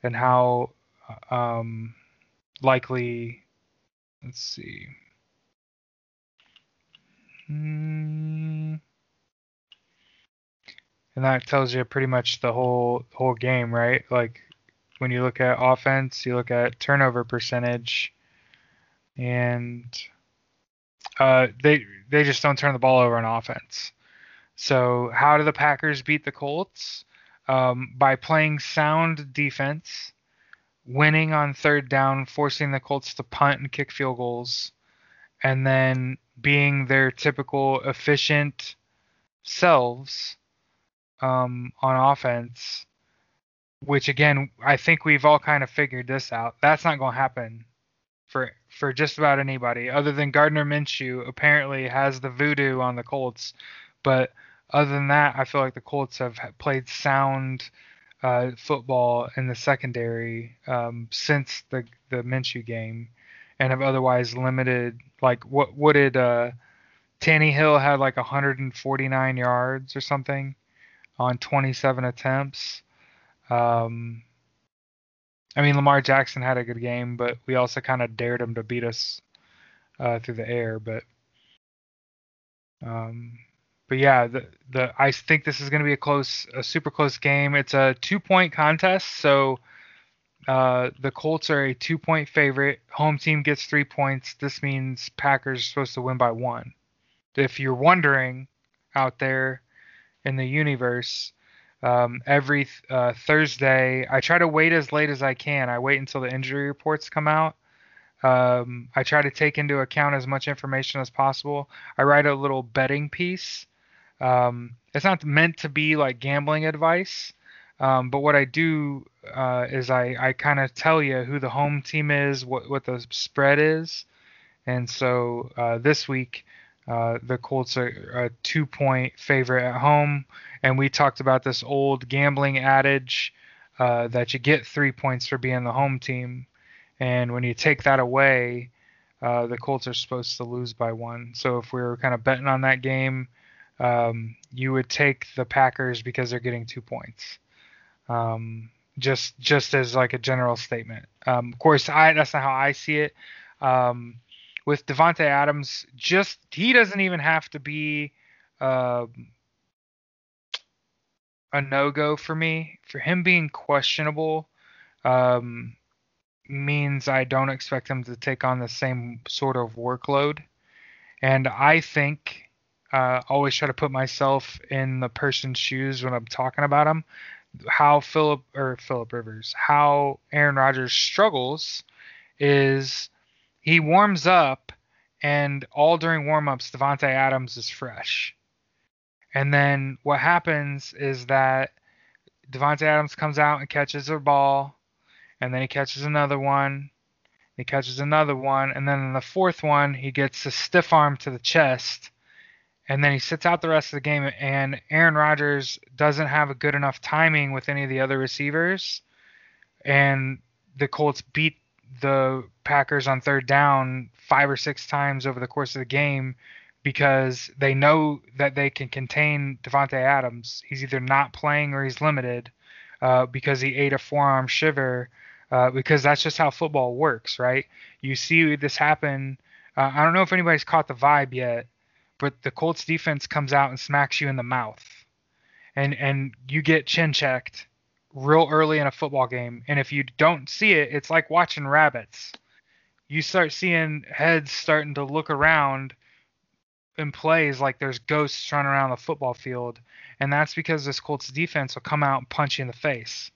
S2: and how um, likely. Let's see. Hmm. And that tells you pretty much the whole whole game, right? Like when you look at offense, you look at turnover percentage, and uh, they they just don't turn the ball over on offense. So how do the Packers beat the Colts? Um, by playing sound defense, winning on third down, forcing the Colts to punt and kick field goals, and then being their typical efficient selves um, on offense. Which again, I think we've all kind of figured this out. That's not going to happen for for just about anybody other than Gardner Minshew apparently has the voodoo on the Colts. But other than that, I feel like the Colts have played sound uh, football in the secondary um, since the the Minshew game, and have otherwise limited like what what did uh, Tannehill had like 149 yards or something on 27 attempts. Um, I mean, Lamar Jackson had a good game, but we also kind of dared him to beat us uh, through the air. But, um, but yeah, the the I think this is going to be a close, a super close game. It's a two point contest, so uh, the Colts are a two point favorite. Home team gets three points. This means Packers are supposed to win by one. If you're wondering out there in the universe, um, every uh, Thursday. I try to wait as late as I can. I wait until the injury reports come out. Um, I try to take into account as much information as possible. I write a little betting piece. Um, it's not meant to be like gambling advice, um, but what I do uh, is I, I kind of tell you who the home team is, what, what the spread is. And so uh, this week, uh, the Colts are a two point favorite at home. And we talked about this old gambling adage uh, that you get three points for being the home team. And when you take that away, uh, the Colts are supposed to lose by one. So if we were kind of betting on that game, um, you would take the Packers because they're getting two points. Um, just just as like a general statement. Um, of course, I that's not how I see it. Um, with Davante Adams, just he doesn't even have to be uh, a no go for me. For him being questionable um, means I don't expect him to take on the same sort of workload. And I think uh, always try to put myself in the person's shoes when I'm talking about him. How Philip or Philip Rivers, how Aaron Rodgers struggles is he warms up and all during warmups Davante Adams is fresh. And then what happens is that Davante Adams comes out and catches a ball, and then he catches another one, he catches another one, and then in the fourth one he gets a stiff arm to the chest, and then he sits out the rest of the game. And Aaron Rodgers doesn't have a good enough timing with any of the other receivers, and the Colts beat the Packers on third down five or six times over the course of the game because they know that they can contain Davante Adams. He's either not playing or he's limited uh, because he ate a forearm shiver. Uh, because that's just how football works, right? You see this happen. Uh, I don't know if anybody's caught the vibe yet, but the Colts defense comes out and smacks you in the mouth, and and you get chin checked real early in a football game. And if you don't see it, it's like watching rabbits. You start seeing heads starting to look around in plays like there's ghosts running around the football field, and that's because this Colts defense will come out and punch you in the face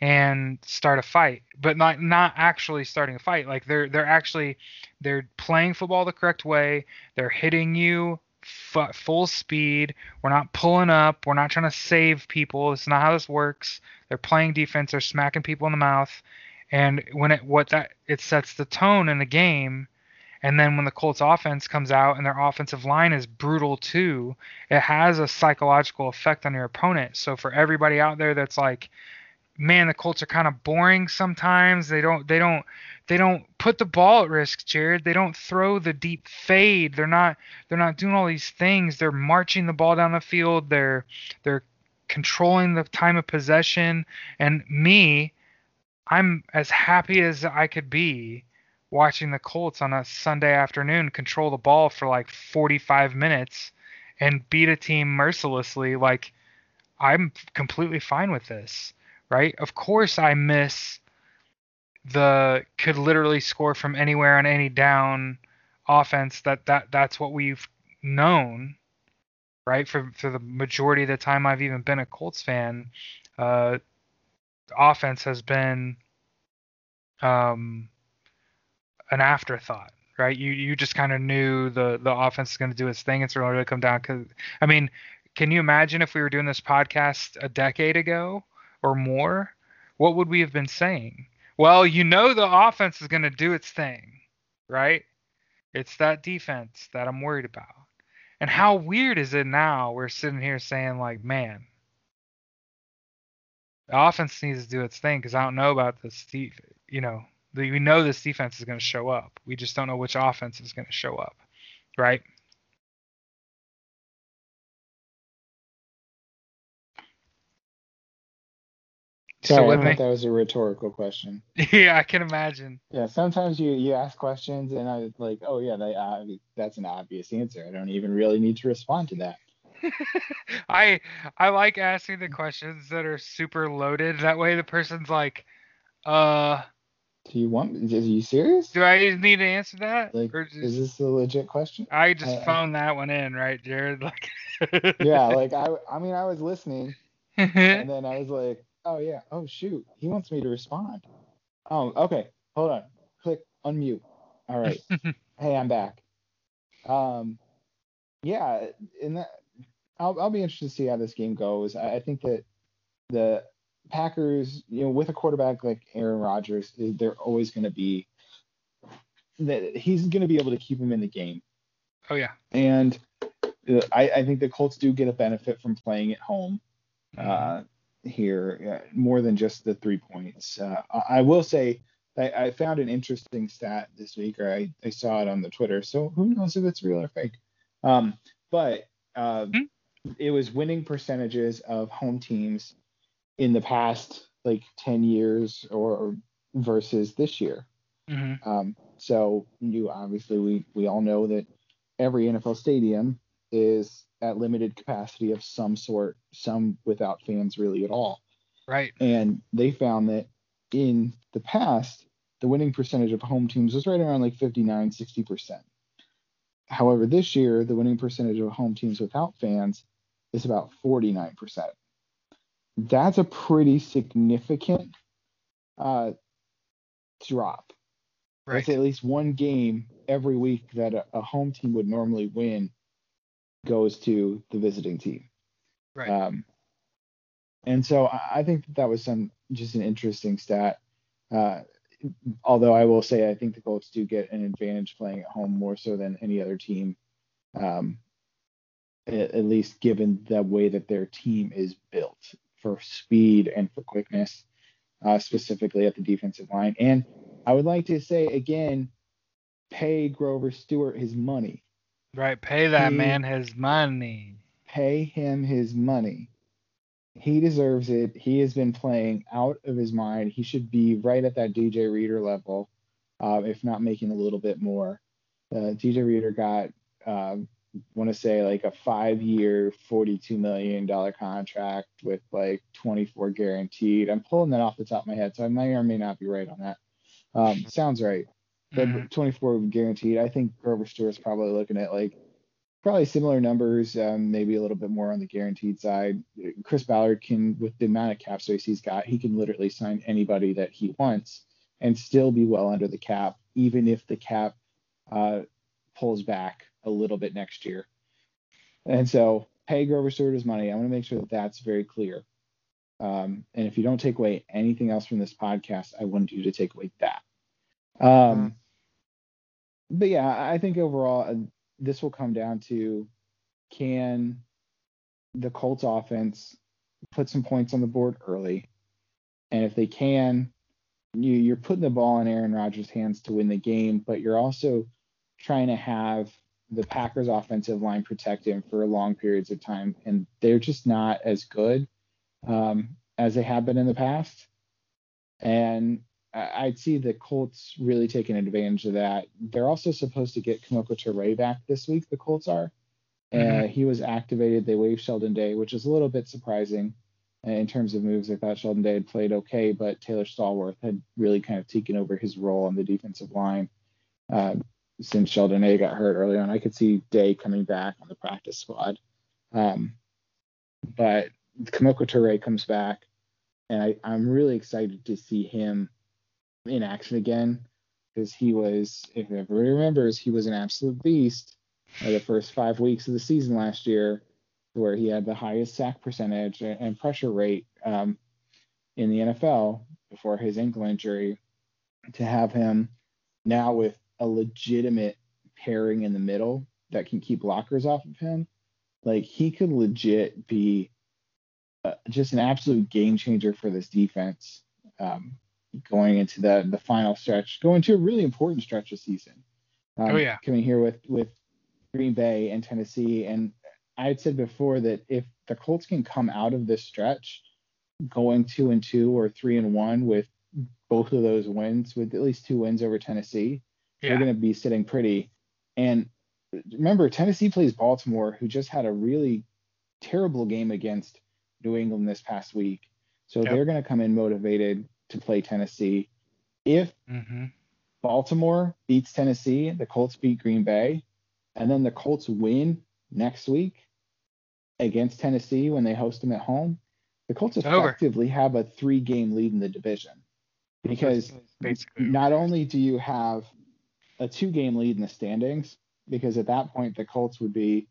S2: and start a fight, but not not actually starting a fight. Like they're they're actually they're playing football the correct way. They're hitting you f- full speed. We're not pulling up. We're not trying to save people. It's not how this works. They're playing defense. They're smacking people in the mouth, and when it what that it sets the tone in the game and then when the Colts offense comes out and their offensive line is brutal too, it has a psychological effect on your opponent. So for everybody out there that's like, man, the Colts are kind of boring sometimes. They don't they don't they don't put the ball at risk, Jared. They don't throw the deep fade. They're not they're not doing all these things. They're marching the ball down the field. They're they're controlling the time of possession. And me, I'm as happy as I could be watching the Colts on a Sunday afternoon control the ball for like 45 minutes and beat a team mercilessly, like I'm completely fine with this, right? Of course, I miss the could literally score from anywhere on any down offense. That that that's what we've known, right? For for the majority of the time I've even been a Colts fan, uh, offense has been um an afterthought, right? You you just kind of knew the the offense is going to do its thing. It's really to come down because I mean, can you imagine if we were doing this podcast a decade ago or more? What would we have been saying? Well, you know the offense is going to do its thing, right? It's that defense that I'm worried about. And how weird is it now? We're sitting here saying like, man, the offense needs to do its thing because I don't know about this, you know, we know this defense is going to show up. We just don't know which offense is going to show up, right?
S3: Sorry, I thought that was a rhetorical question.
S2: yeah, I can imagine.
S3: Yeah, sometimes you you ask questions and I like, oh yeah, they, uh, that's an obvious answer. I don't even really need to respond to that.
S2: I I like asking the questions that are super loaded. That way, the person's like, uh,
S3: do you want? Are you serious?
S2: Do I need to answer that?
S3: Like, just, is this a legit question?
S2: I just I, phoned I, that one in, right, Jared?
S3: Like, yeah, like I, I mean, I was listening, and then I was like, oh yeah, oh shoot, he wants me to respond. Oh, okay, hold on, click unmute. All right, hey, I'm back. Um, yeah, and that, I'll, I'll be interested to see how this game goes. I, I think that the Packers, you know, with a quarterback like Aaron Rodgers, they're always going to be that he's going to be able to keep him in the game.
S2: Oh yeah.
S3: And uh, I, I, think the Colts do get a benefit from playing at home uh, here, uh, more than just the three points. Uh, I will say I, I found an interesting stat this week, or I, I saw it on the Twitter. So who knows if it's real or fake? Um, but uh, hmm? it was winning percentages of home teams in the past like 10 years or versus this year.
S2: Mm-hmm.
S3: Um, so you obviously we we all know that every NFL stadium is at limited capacity of some sort, some without fans really at all.
S2: Right.
S3: And they found that in the past, the winning percentage of home teams was right around like 59, 60%. However, this year, the winning percentage of home teams without fans is about 49%. That's a pretty significant uh, drop. Right. That's at least one game every week that a, a, home team would normally win goes to the visiting team.
S2: Right.
S3: Um, and so I, think that, that was some just an interesting stat. Uh, although I will say I think the Colts do get an advantage playing at home more so than any other team. Um, at, at least given the way that their team is built for speed and for quickness, uh, specifically at the defensive line. And I would like to say again, pay Grover Stewart his money.
S2: Right, pay that pay, man his money.
S3: Pay him his money. He deserves it. He has been playing out of his mind. He should be right at that DJ Reader level, uh, if not making a little bit more. Uh, DJ Reader got, uh, want to say like a five-year, forty-two million dollar contract with like 24 guaranteed. I'm pulling that off the top of my head, so I may or may not be right on that. Um, sounds right. But mm-hmm. 24 guaranteed. I think Grover Stewart's probably looking at like probably similar numbers, um, maybe a little bit more on the guaranteed side. Chris Ballard can, with the amount of cap space he's got, he can literally sign anybody that he wants and still be well under the cap, even if the cap uh, pulls back a little bit next year. And so, pay Grover Stewart his money. I want to make sure that that's very clear. Um, and if you don't take away anything else from this podcast, I want you to take away that. Um, mm-hmm. But yeah, I think overall, uh, this will come down to can the Colts offense put some points on the board early? And if they can, you, you're putting the ball in Aaron Rodgers' hands to win the game, but you're also trying to have the Packers offensive line protect him for long periods of time. And they're just not as good um, as they have been in the past. And I'd see the Colts really taking advantage of that. They're also supposed to get Kemoko Turay back this week. The Colts are. Mm-hmm. Uh, he was activated. They waived Sheldon Day, which is a little bit surprising in terms of moves. I thought Sheldon Day had played okay, but Taylor Stallworth had really kind of taken over his role on the defensive line uh, since Sheldon Day got hurt early on. I could see Day coming back on the practice squad. Um, but Kemoko Turay comes back, and I, I'm really excited to see him in action again because he was, if everybody remembers, he was an absolute beast the first five weeks of the season last year, where he had the highest sack percentage and pressure rate um, in the NFL before his ankle injury. To have him now with a legitimate pairing in the middle that can keep blockers off of him, like he could legit be uh, just an absolute game changer for this defense. Um, going into the the final stretch, going to a really important stretch of season.
S2: Um, oh yeah,
S3: coming here with with Green Bay and Tennessee, and I had said before that if the Colts can come out of this stretch going two and two or three and one with both of those wins, with at least two wins over Tennessee, yeah. they're going to be sitting pretty. And remember, Tennessee plays Baltimore, who just had a really terrible game against New England this past week. So yep. they're going to come in motivated to play Tennessee. If
S2: mm-hmm.
S3: Baltimore beats Tennessee, the Colts beat Green Bay, and then the Colts win next week against Tennessee when they host them at home, the Colts effectively over. have a three game lead in the division. Because not only do you have a two game lead in the standings, because at that point the Colts would be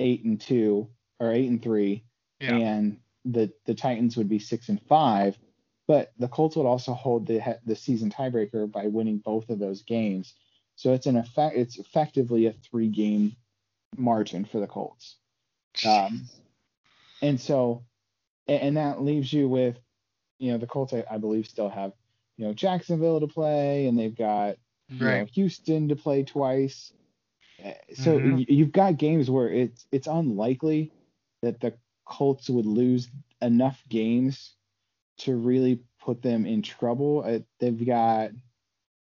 S3: eight and two or eight and three, yeah. and the the Titans would be six and five. But the Colts would also hold the the season tiebreaker by winning both of those games. So it's an effect. It's effectively a three game margin for the Colts. Um, and so, and that leaves you with, you know, the Colts, I, I believe, still have you know Jacksonville to play, and they've got you know, Houston to play twice. Uh, So
S2: Mhm.
S3: y- you've got games where it's it's unlikely that the Colts would lose enough games to really put them in trouble. Uh, they've got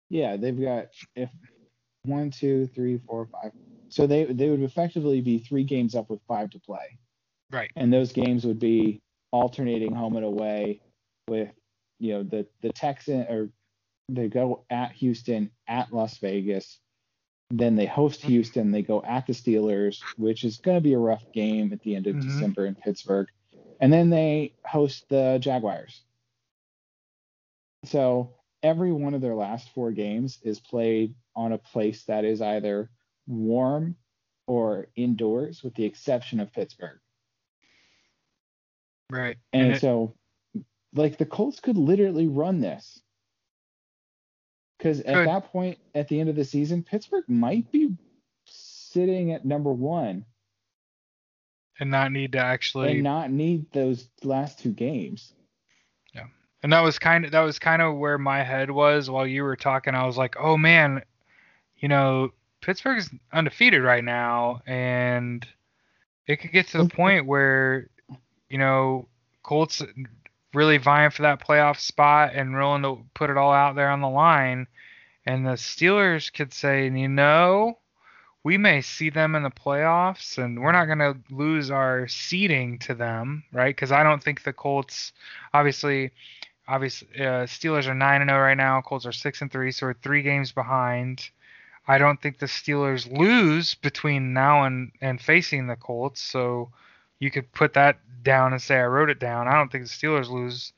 S3: yeah, they've got if one, two, three, four, five. So they they would effectively be three games up with five to play
S2: Right.
S3: and those games would be alternating home and away with you know the the Texan or they go at Houston at Las Vegas then they host Houston they go at the Steelers which is going to be a rough game at the end of
S2: Mhm.
S3: December in Pittsburgh and then they host the Jaguars so every one of their last four games is played on a place that is either warm or indoors with the exception of Pittsburgh
S2: Right.
S3: and
S2: it-
S3: so, like, the Colts could literally run this. Because at that point, at the end of the season, Pittsburgh might be sitting at number one
S2: and not need to actually
S3: and not need those last two games.
S2: Yeah, and that was kind of that was kind of where my head was while you were talking. I was like oh man you know pittsburgh's undefeated right now and it could get to the point where you know colts really vying for that playoff spot and willing to put it all out there on the line. And the steelers could say you know we may see them in the playoffs and we're not going to lose our seeding to them right because i don't think the colts obviously obviously uh, Steelers are nine and zero right now. Colts are six and three, so we're three games behind. I don't think the Steelers lose between now and and facing the Colts, so you could put that down and say I wrote it down. I don't think the Steelers lose.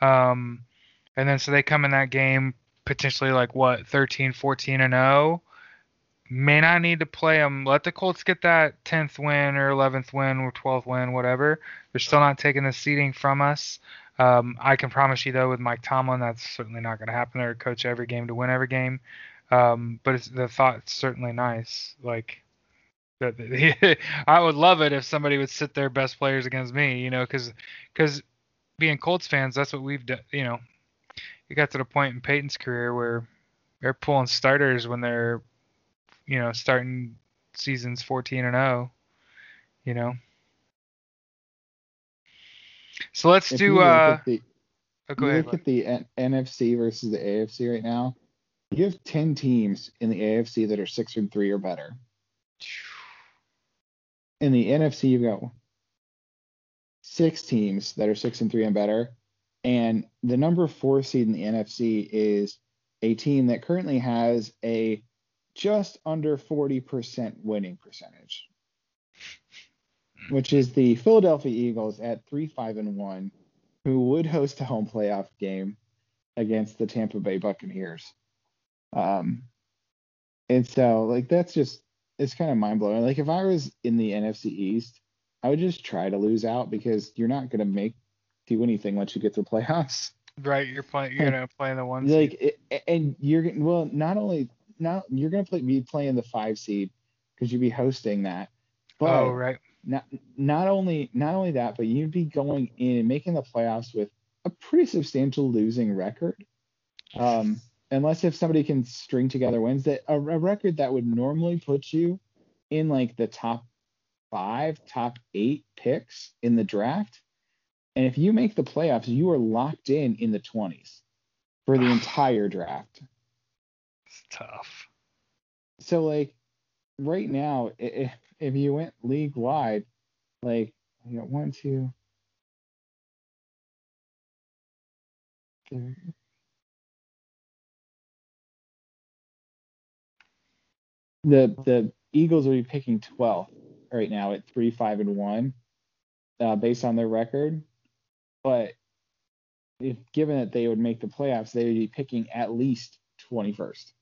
S2: Um, and then so they come in that game potentially like what 13, 14 and 0. May not need to play them. Let the Colts get that 10th win or 11th win or 12th win, whatever. They're still not taking the seeding from us. Um, I can promise you though, with Mike Tomlin, that's certainly not going to happen. They're coach every game to win every game. Um, but the thought's certainly nice. Like, that I would love it if somebody would sit their best players against me. You know, because because being Colts fans, that's what we've done. You know, it got to the point in Peyton's career where they're pulling starters when they're, you know, starting seasons 14 and 0. You know. So let's
S3: If
S2: do.
S3: look
S2: Uh,
S3: at the,
S2: oh, go ahead.
S3: look at the N- NFC versus the AFC right now. You have ten teams in the AFC that are six and three or better. In the NFC, you've got six teams that are six and three and better, and the number four seed in the NFC is a team that currently has a just under 40% winning percentage, which is the Philadelphia Eagles at 3 5 and 1, who would host a home playoff game against the Tampa Bay Buccaneers. Um, and so, like, that's just, it's kind of mind blowing. Like, if I was in the NFC East, I would just try to lose out because you're not going to make do anything once you get to the playoffs.
S2: Right, you're playing. You're gonna play the ones.
S3: Like, it, and you're well, not only not you're gonna play, be playing the five seed because you'd be hosting that. But
S2: oh, right.
S3: not not only not only that, but you'd be going in and making the playoffs with a pretty substantial losing record. Um, unless if somebody can string together wins that a, a record that would normally put you in like the top five, top eight picks in the draft. And if you make the playoffs, you are locked in in the 20s for the entire draft.
S2: Tough.
S3: So like right now, if if you went league wide, like you got one, two. The the Eagles will be picking 12th right now at three, five, and one, uh, based on their record. But if given that they would make the playoffs, they would be picking at least 21st,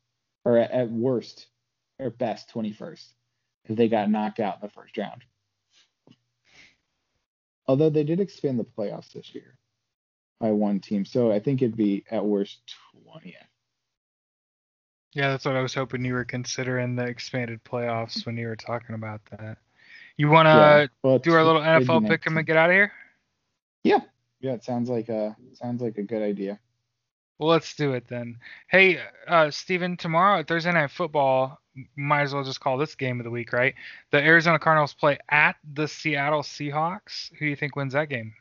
S3: or at, at worst or best 21st, because they got knocked out in the first round. Although they did expand the playoffs this year by one team, so I think it'd be at worst 20th.
S2: Yeah, that's what I was hoping you were considering the expanded playoffs when you were talking about that. You want to
S3: well,
S2: do our little NFL pick 'em
S3: 19.
S2: and get out of here?
S3: Yeah, yeah, it sounds like a sounds like a good idea.
S2: Well, let's do it then. Hey, uh, Stephen, tomorrow Thursday Night Football, might as well just call this game of the week, right? The Arizona Cardinals play at the Seattle Seahawks. Who do you think wins that game?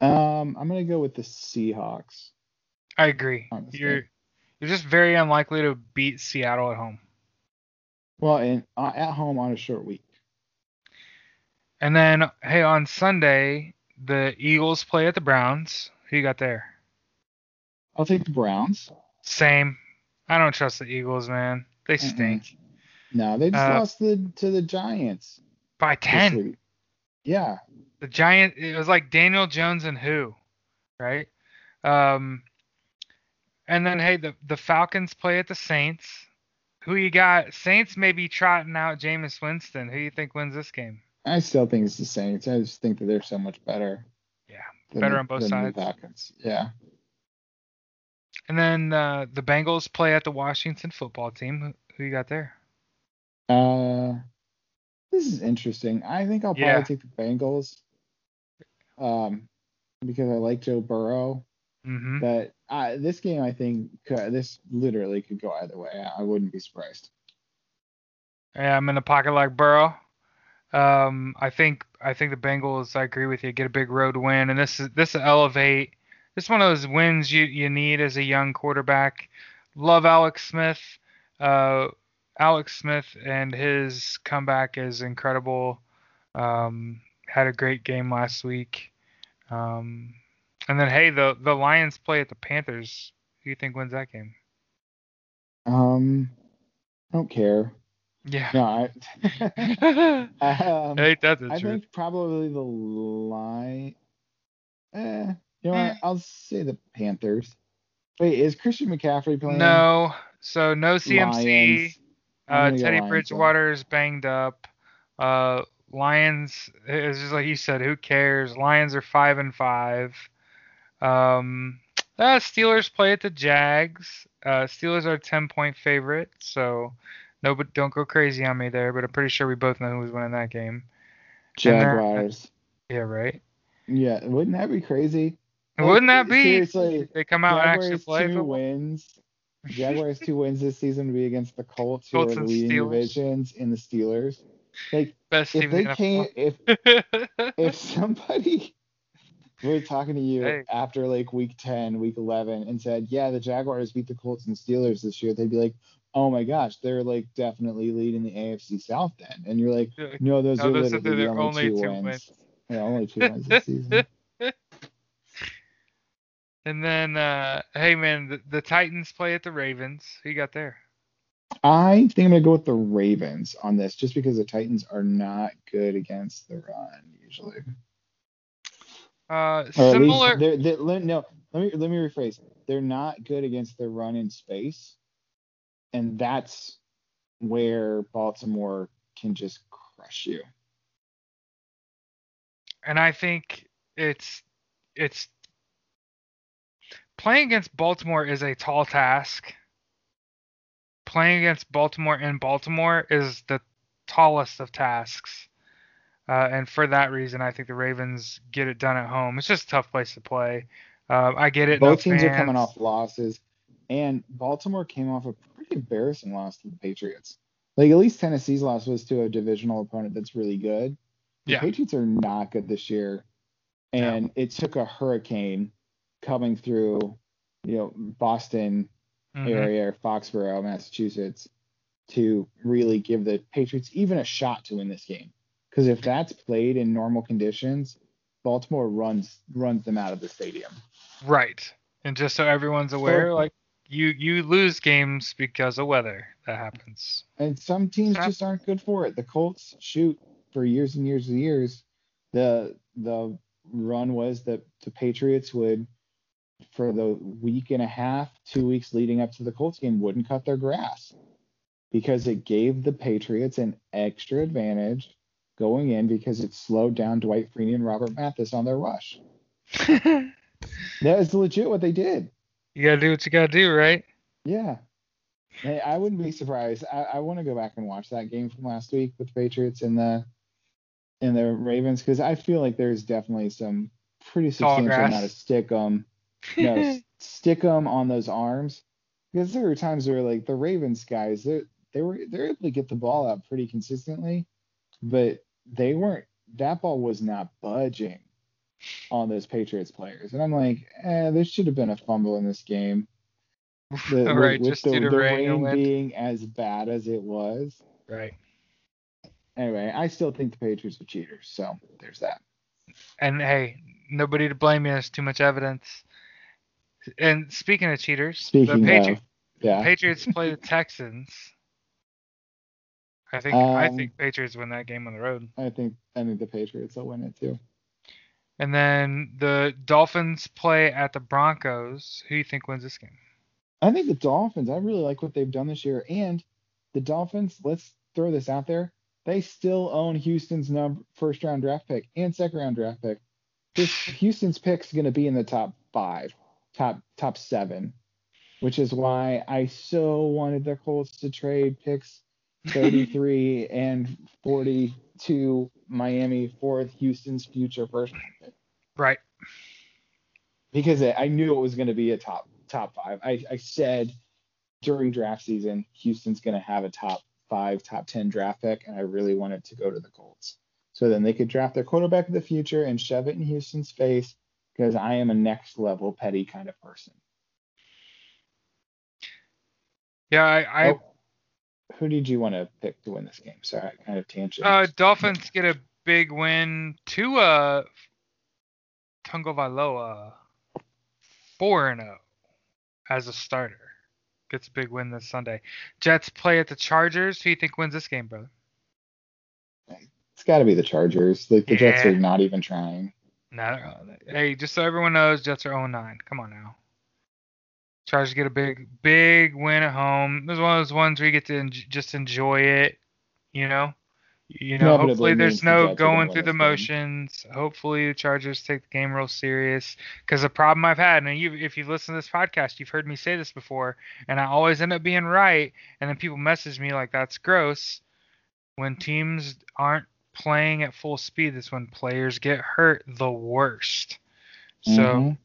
S3: Um, I'm gonna go with the Seahawks.
S2: I agree.
S3: Honestly.
S2: You're you're just very unlikely to beat Seattle at home.
S3: Well, and uh, at home on a short week.
S2: And then, hey, on Sunday, the Eagles play at the Browns. Who you got there?
S3: I'll take the Browns.
S2: Same. I don't trust the Eagles, man. They stink.
S3: No, they just
S2: Uh,
S3: lost to the to the Giants.
S2: By 10.
S3: Yeah.
S2: The Giant, it was like Daniel Jones and who, right? Um, and then, hey, the, the Falcons play at the Saints. Who you got? Saints may be trotting out Jameis Winston. Who you think wins this game?
S3: I still think it's the Saints. I just think that they're so much better.
S2: Better
S3: the-
S2: on both sides.
S3: Yeah.
S2: And then uh, the Bengals play at the Washington football team. Who, who you got there?
S3: Uh, this is interesting. I think I'll probably
S2: Yeah.
S3: take the Bengals. Um, because I like Joe Burrow.
S2: Mm-hmm.
S3: But uh, this game, I think, could, this literally could go either way. I, I wouldn't be surprised.
S2: Yeah, I'm in the pocket like Burrow. Um, I think I think the Bengals. I agree with you. Get a big road win, and this is this elevate. This is one of those wins you you need as a young quarterback. Love Alex Smith. Uh, Alex Smith and his comeback is incredible. Um, had a great game last week. Um, and then hey, the the Lions play at the Panthers. Who do you think wins that game?
S3: Um, I don't care.
S2: Yeah.
S3: No, I. um,
S2: hey, that's the
S3: I
S2: truth.
S3: think probably the line. Eh, you know
S2: Eh.
S3: what? I'll say the Panthers. Wait, is Christian McCaffrey playing?
S2: No, so no CMC.
S3: Lions.
S2: Uh, Teddy
S3: Lions, then.
S2: Bridgewater is banged up. Uh, Lions, it's just like you said, who cares? Lions are five and five. Um, uh, Steelers play at the Jags. Uh, Steelers are ten point favorite, so no, but don't go crazy on me there. But I'm pretty sure we both know who's winning that game.
S3: Jaguars.
S2: Yeah, right.
S3: Yeah, wouldn't that be crazy? Like,
S2: Wouldn't that be?
S3: seriously,
S2: They come out and actually
S3: Jaguars
S2: play.
S3: two
S2: football?
S3: wins. Jaguars two wins this season to be against the Colts, who
S2: Colts
S3: are the
S2: and
S3: leading
S2: Steelers.
S3: divisions in the Steelers. Like
S2: Best
S3: if they came, if if somebody were talking to you
S2: Hey.
S3: after like week 10, week 11, and said, yeah, the Jaguars beat the Colts and Steelers this year, they'd be like, oh my gosh, they're like definitely leading the AFC South then. And you're like, no, those
S2: No,
S3: are
S2: those
S3: literally
S2: their
S3: the only, two, wins.
S2: wins.
S3: Yeah, only two wins this season.
S2: And then, uh, hey man, the, the Titans play at the Ravens. Who you got there?
S3: I think I'm gonna go with the Ravens on this, just because the Titans are not good against the run usually.
S2: Uh,
S3: Or at least
S2: similar.
S3: they're, they're, no, let me let me rephrase. They're not good against the run in space, and that's where Baltimore can just crush you.
S2: and I think it's it's playing against Baltimore is a tall task. Playing against Baltimore in Baltimore is the tallest of tasks. Uh, and for that reason, I think the Ravens get it done at home. It's just a tough place to play. Uh, I get it. no
S3: Both teams are coming off losses, and Baltimore came off a pretty embarrassing loss to the Patriots. Like at least Tennessee's loss was to a divisional opponent that's really good. The
S2: Yeah.
S3: Patriots are not good this year, and it took a hurricane coming through, you know, Boston
S2: Mhm.
S3: area or Foxborough, Massachusetts, to really give the Patriots even a shot to win this game. Because if that's played in normal conditions, Baltimore runs runs them out of the stadium.
S2: Right. And just so everyone's aware,
S3: So-
S2: like you you lose games because of weather. That happens.
S3: And some teams just aren't good for it. The Colts shoot for years and years and years. The the run was that the Patriots would for the week and a half, two weeks leading up to the Colts game, wouldn't cut their grass because it gave the Patriots an extra advantage going in because it slowed down Dwight Freeney and Robert Mathis on their rush.
S2: you
S3: That is legit what they did.
S2: Gotta do what you gotta do, right?
S3: Yeah. Hey, I wouldn't be surprised. I, I want to go back and watch that game from last week with the Patriots and the and the Ravens because I feel like there's definitely some pretty substantial amount of stick 'em no, stick them on those arms because there were times where like the Ravens guys, they they were they're able to get the ball out pretty consistently, but they weren't. That ball was not budging on those Patriots players, and I'm like, eh, there should have been a fumble in this game. The,
S2: All
S3: with-
S2: right,
S3: with
S2: just
S3: the,
S2: due to
S3: the
S2: rain and wind.
S3: being as bad as it was.
S2: Right.
S3: Anyway, I still think the Patriots are cheaters, so there's that.
S2: And hey, nobody to blame you. There's too much evidence. And speaking of cheaters,
S3: Speaking
S2: the Patri-
S3: of, yeah,
S2: Patriots play the Texans. I think I
S3: Um,
S2: think Patriots win that game on the road.
S3: I think I think the Patriots will win it too.
S2: And then the Dolphins play at the Broncos. Who do you think wins this game?
S3: I think the Dolphins, I really like what they've done this year. And the Dolphins, let's throw this out there. They still own Houston's number first round draft pick and second round draft pick. This Houston's pick's gonna be in the top five, top top seven, which is why I so wanted the Colts to trade picks 33 and 42 Miami for Houston's future pick
S2: Right.
S3: because I I knew it was going to be a top top five. I, I said during draft season, Houston's going to have a top five, top ten draft pick, and I really wanted to go to the Colts. So then they could draft their quarterback of the future and shove it in Houston's face because I am a next level petty kind of person.
S2: Yeah, I, I
S3: Oh, who did you want to pick to win this game? Sorry, I kind of tangent.
S2: uh Dolphins get a big win to uh Tagovailoa 4 and 0 as a starter. Gets a big win this Sunday. Jets play at the Chargers. Who do you think wins this game, brother?
S3: it's got to be the Chargers. Like the Jets are not even trying.
S2: No, hey, just so everyone knows, Jets are 0-9. Come on now. Chargers get a big, big win at home. This is one of those ones where you get to en- just enjoy it. You know, you know.
S3: Inevitably
S2: hopefully, there's no going through the
S3: game.
S2: motions. Hopefully, the Chargers take the game real serious. Because the problem I've had, and you, if you've listened to this podcast, you've heard me say this before, and I always end up being right. And then people message me like, "That's gross." When teams aren't playing at full speed, that's when players get hurt the worst. So
S3: Mhm.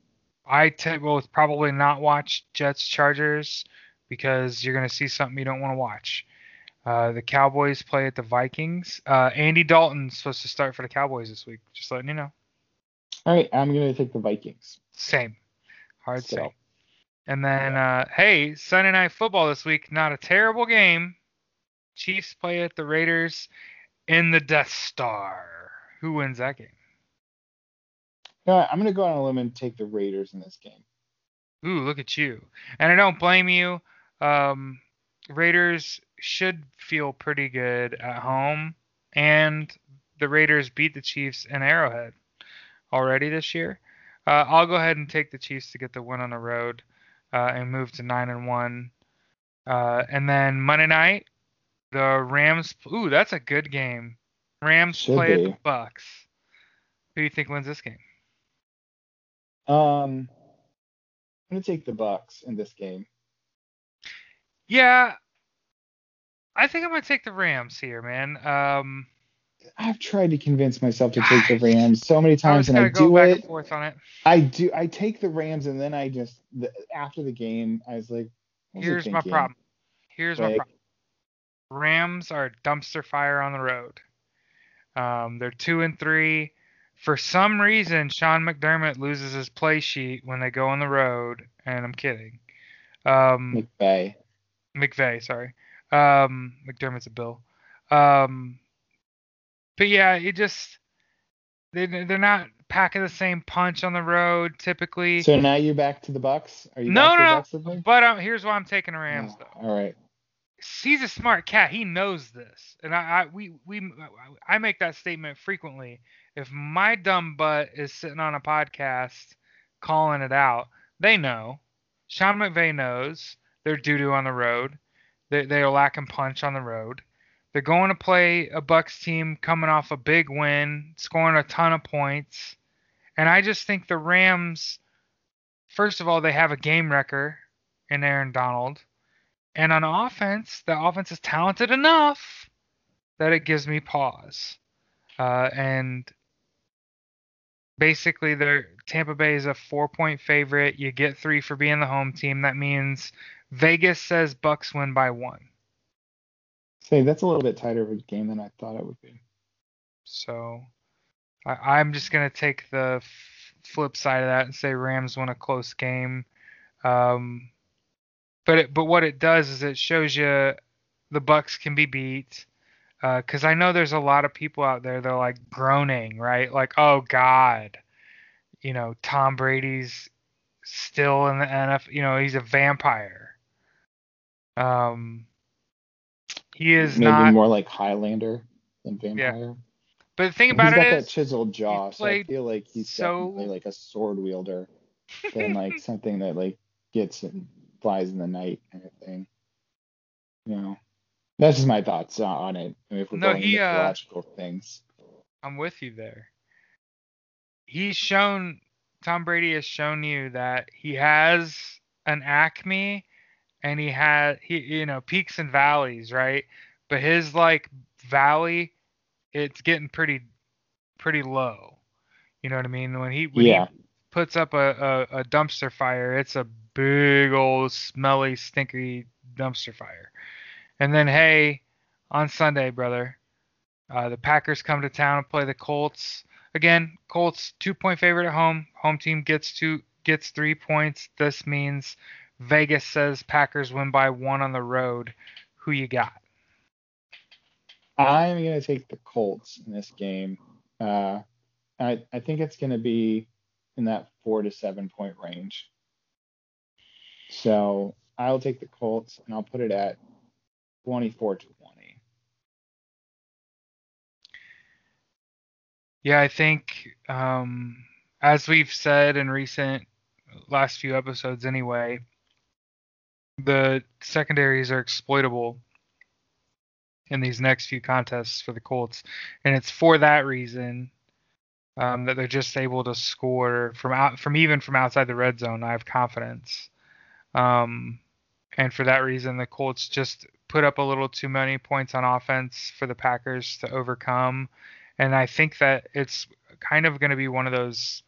S2: I t- will probably not watch Jets Chargers because you're going to see something you don't want to watch. Uh, the Cowboys play at the Vikings. Uh, Andy Dalton's supposed to start for the Cowboys this week. Just letting you know.
S3: all right, I'm going to take the Vikings.
S2: Same. Hard
S3: So,
S2: same. And then, uh, hey, Sunday Night Football this week. Not a terrible game. Chiefs play at the Raiders in the Death Star. Who wins that game?
S3: You know what, I'm going to go on a limb and take the Raiders in this game.
S2: Ooh, look at you. And I don't blame you. Um, Raiders should feel pretty good at home. And the Raiders beat the Chiefs in Arrowhead already this year. Uh, I'll go ahead and take the Chiefs to get the win on the road uh, and move to 9 and 1. Uh, and then Monday night, the Rams. Ooh, that's a good game. Rams
S3: Should
S2: play at the Bucks. Who do you think wins this game?
S3: Um, I'm going to take the Bucks in this game.
S2: Yeah, I think I'm gonna take the Rams here, man. Um,
S3: I've tried to convince myself to take the Rams so many
S2: I
S3: times, and I do it.
S2: and forth on it.
S3: I do. I take the Rams, and then I just the, after the game, I was like, was
S2: Here's my problem. Here's my problem. Rams are dumpster fire on the road. Um, they're two and three. For some reason, Sean McDermott loses his play sheet when they go on the road, and I'm kidding. Um,
S3: McVay.
S2: McVay, sorry. Um, McDermott's a Bill. Um, but yeah, it just they they're not packing the same punch on the road typically.
S3: So now you're back to the Bucks. Are you
S2: No, no, no. But um, here's why I'm taking the Rams
S3: Oh,
S2: though.
S3: all right.
S2: He's a smart cat. He knows this, and I, I we we I make that statement frequently. If my dumb butt is sitting on a podcast calling it out, they know. Sean McVay knows they're doo doo on the road. They they are lacking punch on the road. They're going to play a Bucks team coming off a big win, scoring a ton of points, and I just think the Rams. First of all, they have a game wrecker in Aaron Donald. And on offense, the offense is talented enough that it gives me pause. Uh, and basically they're Tampa Bay is a four point favorite. You get three for being the home team. That means Vegas says Bucks win by one.
S3: Say that's a little bit tighter of a game than I thought it would be.
S2: So I, I'm just gonna take the f- flip side of that and say Rams win a close game. Um, but it, but what it does is it shows you the Bucks can be beat. Because I know there's a lot of people out there that are like groaning, right? Like, oh God, you know, Tom Brady's still in the NFL. You know, he's a vampire. Um, he is
S3: Maybe
S2: not.
S3: more like Highlander than Vampire. Yeah.
S2: But the thing about
S3: He's
S2: about
S3: got
S2: it
S3: that
S2: is,
S3: chiseled jaw, so I feel like he's
S2: so-
S3: definitely like a sword wielder than like something that like gets and flies in the night kind of thing. You know, that's just my thoughts on- it. I mean, if we're
S2: No,
S3: going
S2: he, uh,
S3: mythological things.
S2: I'm with you there. He's shown Tom Brady has shown you that he has an acme and he had he you know peaks and valleys, right? But his like valley it's getting pretty pretty low. You know what I mean? When he when
S3: Yeah.
S2: he puts up a, a, a dumpster fire, it's a big old smelly, stinky dumpster fire. And then hey, on Sunday, brother, uh, the Packers come to town and play the Colts. Again, Colts two point favorite at home. Home team gets two gets three points. This means Vegas says Packers win by one on the road. Who you got?
S3: I'm gonna take the Colts in this game. Uh, I I think it's gonna be in that four to seven point range. So I'll take the Colts and I'll put it at 24 to 20.
S2: Yeah, I think um, as we've said in recent last few episodes anyway, the secondaries are exploitable in these next few contests for the Colts, and it's for that reason um, that they're just able to score from out from even from outside the red zone. I have confidence, um, and for that reason, the Colts just put up a little too many points on offense for the Packers to overcome, and I think that it's kind of going to be one of those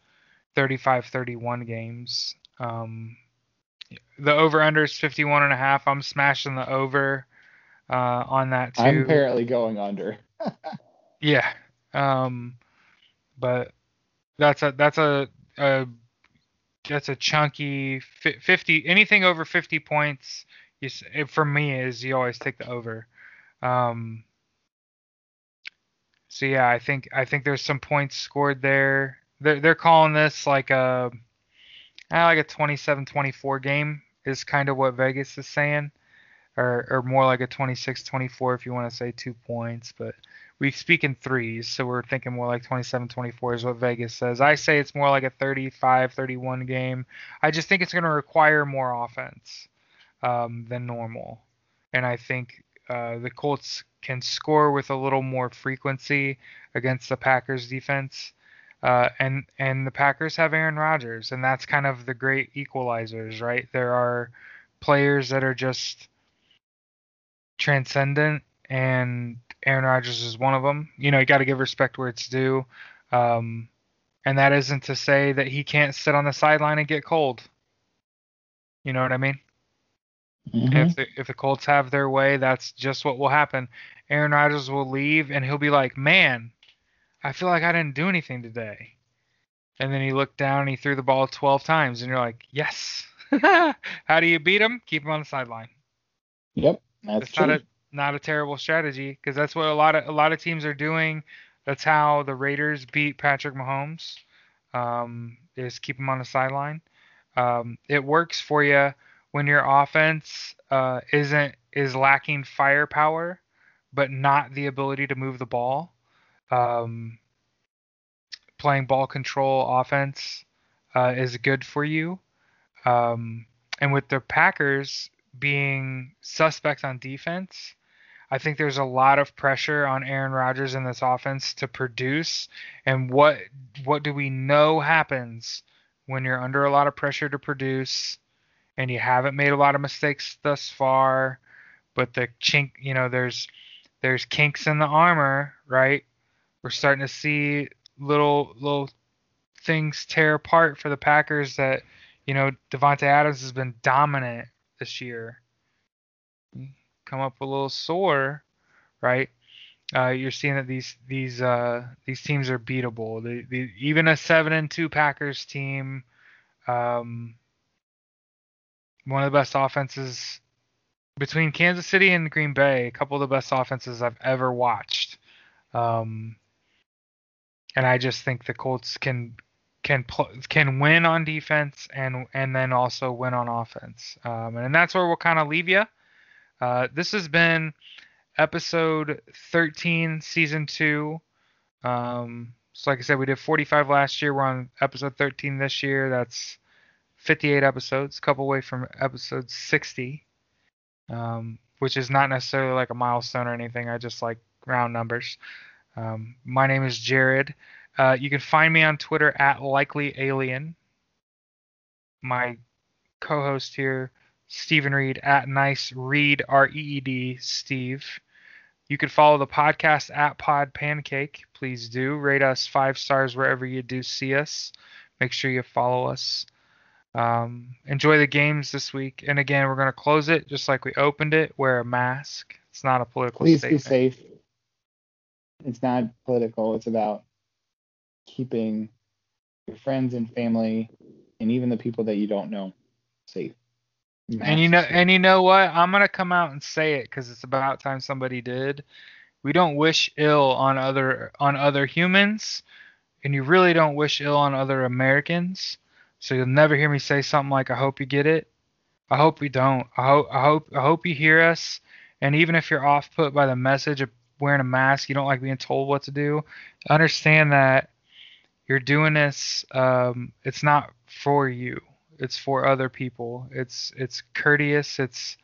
S2: 35-31 games. Um, the over under is 51 and a half. I'm smashing the over uh, on that too.
S3: I'm apparently going under.
S2: Yeah. Um, but that's a that's a, a that's a chunky 50 anything over 50 points you, it- for me is you always take the over. Um, so yeah, I think I think there's some points scored there. They're they're calling this like a like a 27-24 game is kind of what Vegas is saying or, or more like a 26-24 if you want to say two points, but we speak in threes, so we're thinking more like 27-24 is what Vegas says. I say it's more like a 35-31 game. I just think it's going to require more offense um, than normal, and I think uh, the Colts can score with a little more frequency against the Packers defense. Uh, and and the Packers have Aaron Rodgers, and that's kind of the great equalizers, right? There are players that are just transcendent, and Aaron Rodgers is one of them. You know, you got to give respect where it's due. Um, and that isn't to say that he can't sit on the sideline and get cold. You know what I mean?
S3: Mhm.
S2: If the, if the Colts have their way, that's just what will happen. Aaron Rodgers will leave, and he'll be like, "Man, I feel like I didn't do anything today." And then he looked down and he threw the ball 12 times, and you're like, "Yes." How do you beat him? Keep him on the sideline.
S3: Yep, that's
S2: It's
S3: true.
S2: not a not a terrible strategy because that's what a lot of a lot of teams are doing. That's how the Raiders beat Patrick Mahomes. Um, is keep him on the sideline. Um, it works for you when your offense uh, isn't is lacking firepower, but not the ability to move the ball. Um, playing ball control offense uh, is good for you. Um, and with the Packers being suspect on defense, I think there's a lot of pressure on Aaron Rodgers in this offense to produce. And what what do we know happens when you're under a lot of pressure to produce and you haven't made a lot of mistakes thus far, but the chink, you know, there's there's kinks in the armor, right? We're starting to see little little things tear apart for the Packers that you know Davante Adams has been dominant this year. Come up a little sore, right? Uh, you're seeing that these these uh, these teams are beatable. The, the, even a seven and two Packers team, um, one of the best offenses between Kansas City and Green Bay, a couple of the best offenses I've ever watched. Um, and I just think the Colts can can pl- can win on defense and and then also win on offense. Um, and that's where we'll kind of leave you. Uh, this has been episode 13, season two. Um, so like I said, we did 45 last year. We're on episode 13 this year. That's 58 episodes, a couple away from episode 60, um, which is not necessarily like a milestone or anything. I just like round numbers. Um, my name is Jared. Uh, you can find me on Twitter at Likely Alien. My co-host here, Stephen Reed at Nice Reed R E E D Steve. You can follow the podcast at Pod Pancake. Please do rate us five stars wherever you do see us. Make sure you follow us. Um, enjoy the games this week. And again, we're going to close it just like we opened it. Wear a mask. It's not a political
S3: Please
S2: statement.
S3: be safe. It's not political. It's about keeping your friends and family and even the people that you don't know safe.
S2: And you know,
S3: Masks.
S2: and you know what? I'm gonna come out and say it because it's about time somebody did. We don't wish ill on other on other humans, and you really don't wish ill on other Americans. So you'll never hear me say something like, "I hope you get it." I hope you don't. I hope I hope I hope you hear us. And even if you're off put by the message of wearing a mask, you don't like being told what to do. Understand that you're doing this. Um, it's not for you it's for other people it's it's courteous it's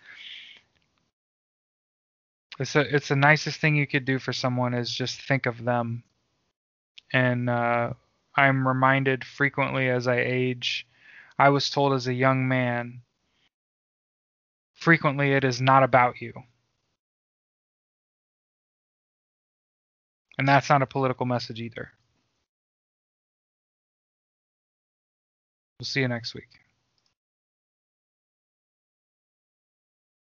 S2: it's a it's the nicest thing you could do for someone is just think of them and uh, i'm reminded frequently as i age i was told as a young man frequently it is not about you. And that's not a political message either. We'll see you next week